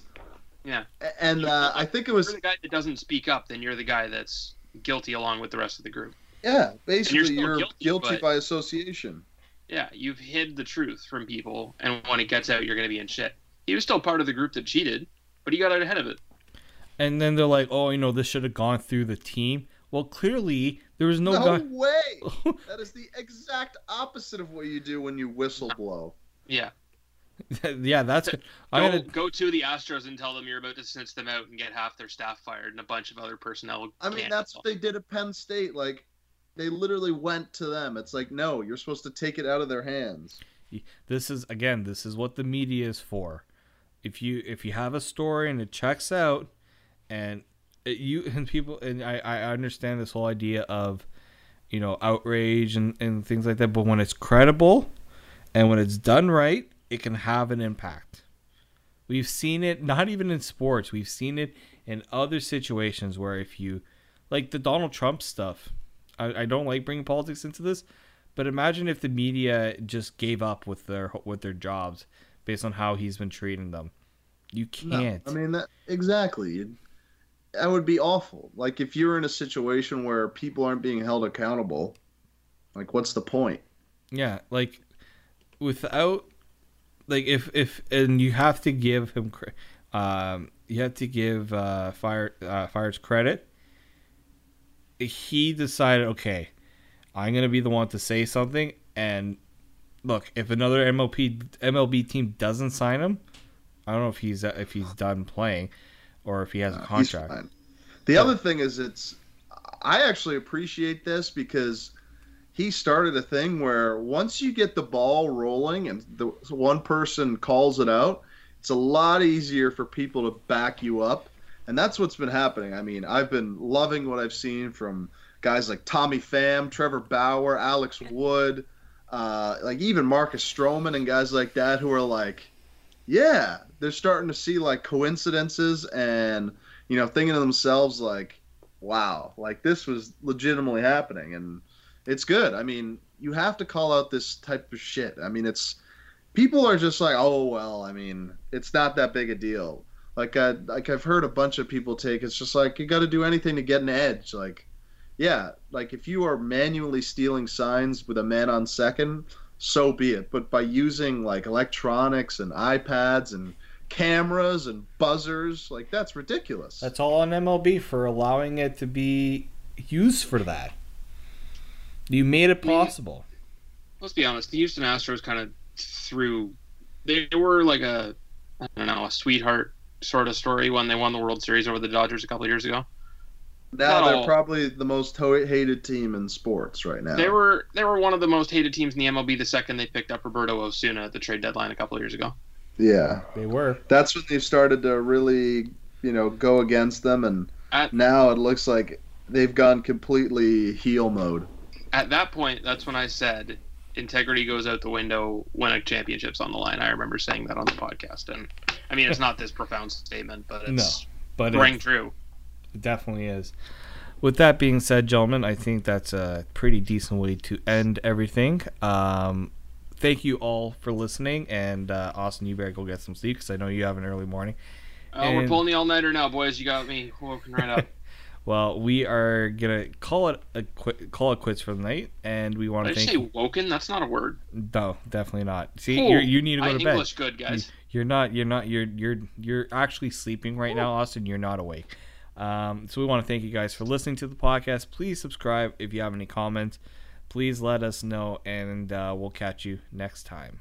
Yeah. And uh, I think it was If you're the guy that doesn't speak up, then you're the guy that's guilty along with the rest of the group. Yeah. Basically, still you're guilty, guilty, but- by association. Yeah, you've hid the truth from people, and when it gets out, you're going to be in shit. He was still part of the group that cheated, but he got out ahead of it. and then they're like, "Oh, you know, this should have gone through the team." Well, clearly there was no, No, guy. way. that is the exact opposite of what you do when you whistle blow. Yeah. yeah, that's. I Go, gotta, go to the Astros and tell them you're about to snitch them out and get half their staff fired, and a bunch of other personnel. I mean, that's what they did at Penn State. Like, they literally went to them. It's like, no, you're supposed to take it out of their hands. this is again this is what the media is for if you if you have a story and it checks out and it, you and people and I, I understand this whole idea of you know outrage and, and things like that but when it's credible and when it's done right it can have an impact we've seen it not even in sports we've seen it in other situations where if you like the donald trump stuff i, I don't like bringing politics into this but imagine if the media just gave up with their with their jobs based on how he's been treating them. You can't. I mean, that exactly. That would be awful. Like, if you're in a situation where people aren't being held accountable, like, what's the point? yeah, like without like if if and you have to give him um you have to give uh fire uh Fiers credit he decided okay i'm gonna be the one to say something and look if another mlp mlb team doesn't sign him i don't know if he's if he's done playing or if he has a contract. The other thing is, it's I actually appreciate this because he started a thing where once you get the ball rolling and the one person calls it out, it's a lot easier for people to back you up, and that's what's been happening. I mean, I've been loving what I've seen from guys like Tommy Pham, Trevor Bauer, Alex Wood, uh, like even Marcus Stroman and guys like that who are like, yeah, they're starting to see like coincidences and you know thinking to themselves like, wow, like this was legitimately happening and it's good. I mean, you have to call out this type of shit. I mean, it's people are just like, oh well, I mean, it's not that big a deal. Like I like I've heard a bunch of people take it's just like you got to do anything to get an edge. Like, yeah, like if you are manually stealing signs with a man on second, so be it. But by using like electronics and iPads and cameras and buzzers, like that's ridiculous. That's all on MLB for allowing it to be used for that. You made it I mean, possible. let's be honest, the Houston Astros kind of threw. They were like a, I don't know, a sweetheart sort of story when they won the World Series over the Dodgers a couple of years ago. now not they're all. probably the most ho- hated team in sports right now. They were they were one of the most hated teams in the MLB the second they picked up Roberto Osuna at the trade deadline a couple of years ago. yeah, They were. that's when they started to really, you know, go against them, and At- now it looks like they've gone completely heel mode. At that point, that's when I said integrity goes out the window when a championship's on the line. I remember saying that on the podcast, and I mean it's not this profound statement, but it's But rang it true. definitely is. With that being said, gentlemen, I think that's a pretty decent way to end everything. Um, thank you all for listening, and uh, Austin, you better go get some sleep because I know you have an early morning. Oh, we're pulling the all nighter now, boys. You got me woken right up. Well, we are gonna call it a qu- call it quits for the night, and we want to thank say you. woken? That's not a word. No, definitely not. See, you're, you need to go I to bed. English good, guys. You're not. You're not. You're you're you're actually sleeping right now, Austin. You're not awake. Um, so we want to thank you guys for listening to the podcast. Please subscribe if you have any comments. Please let us know, and uh, we'll catch you next time.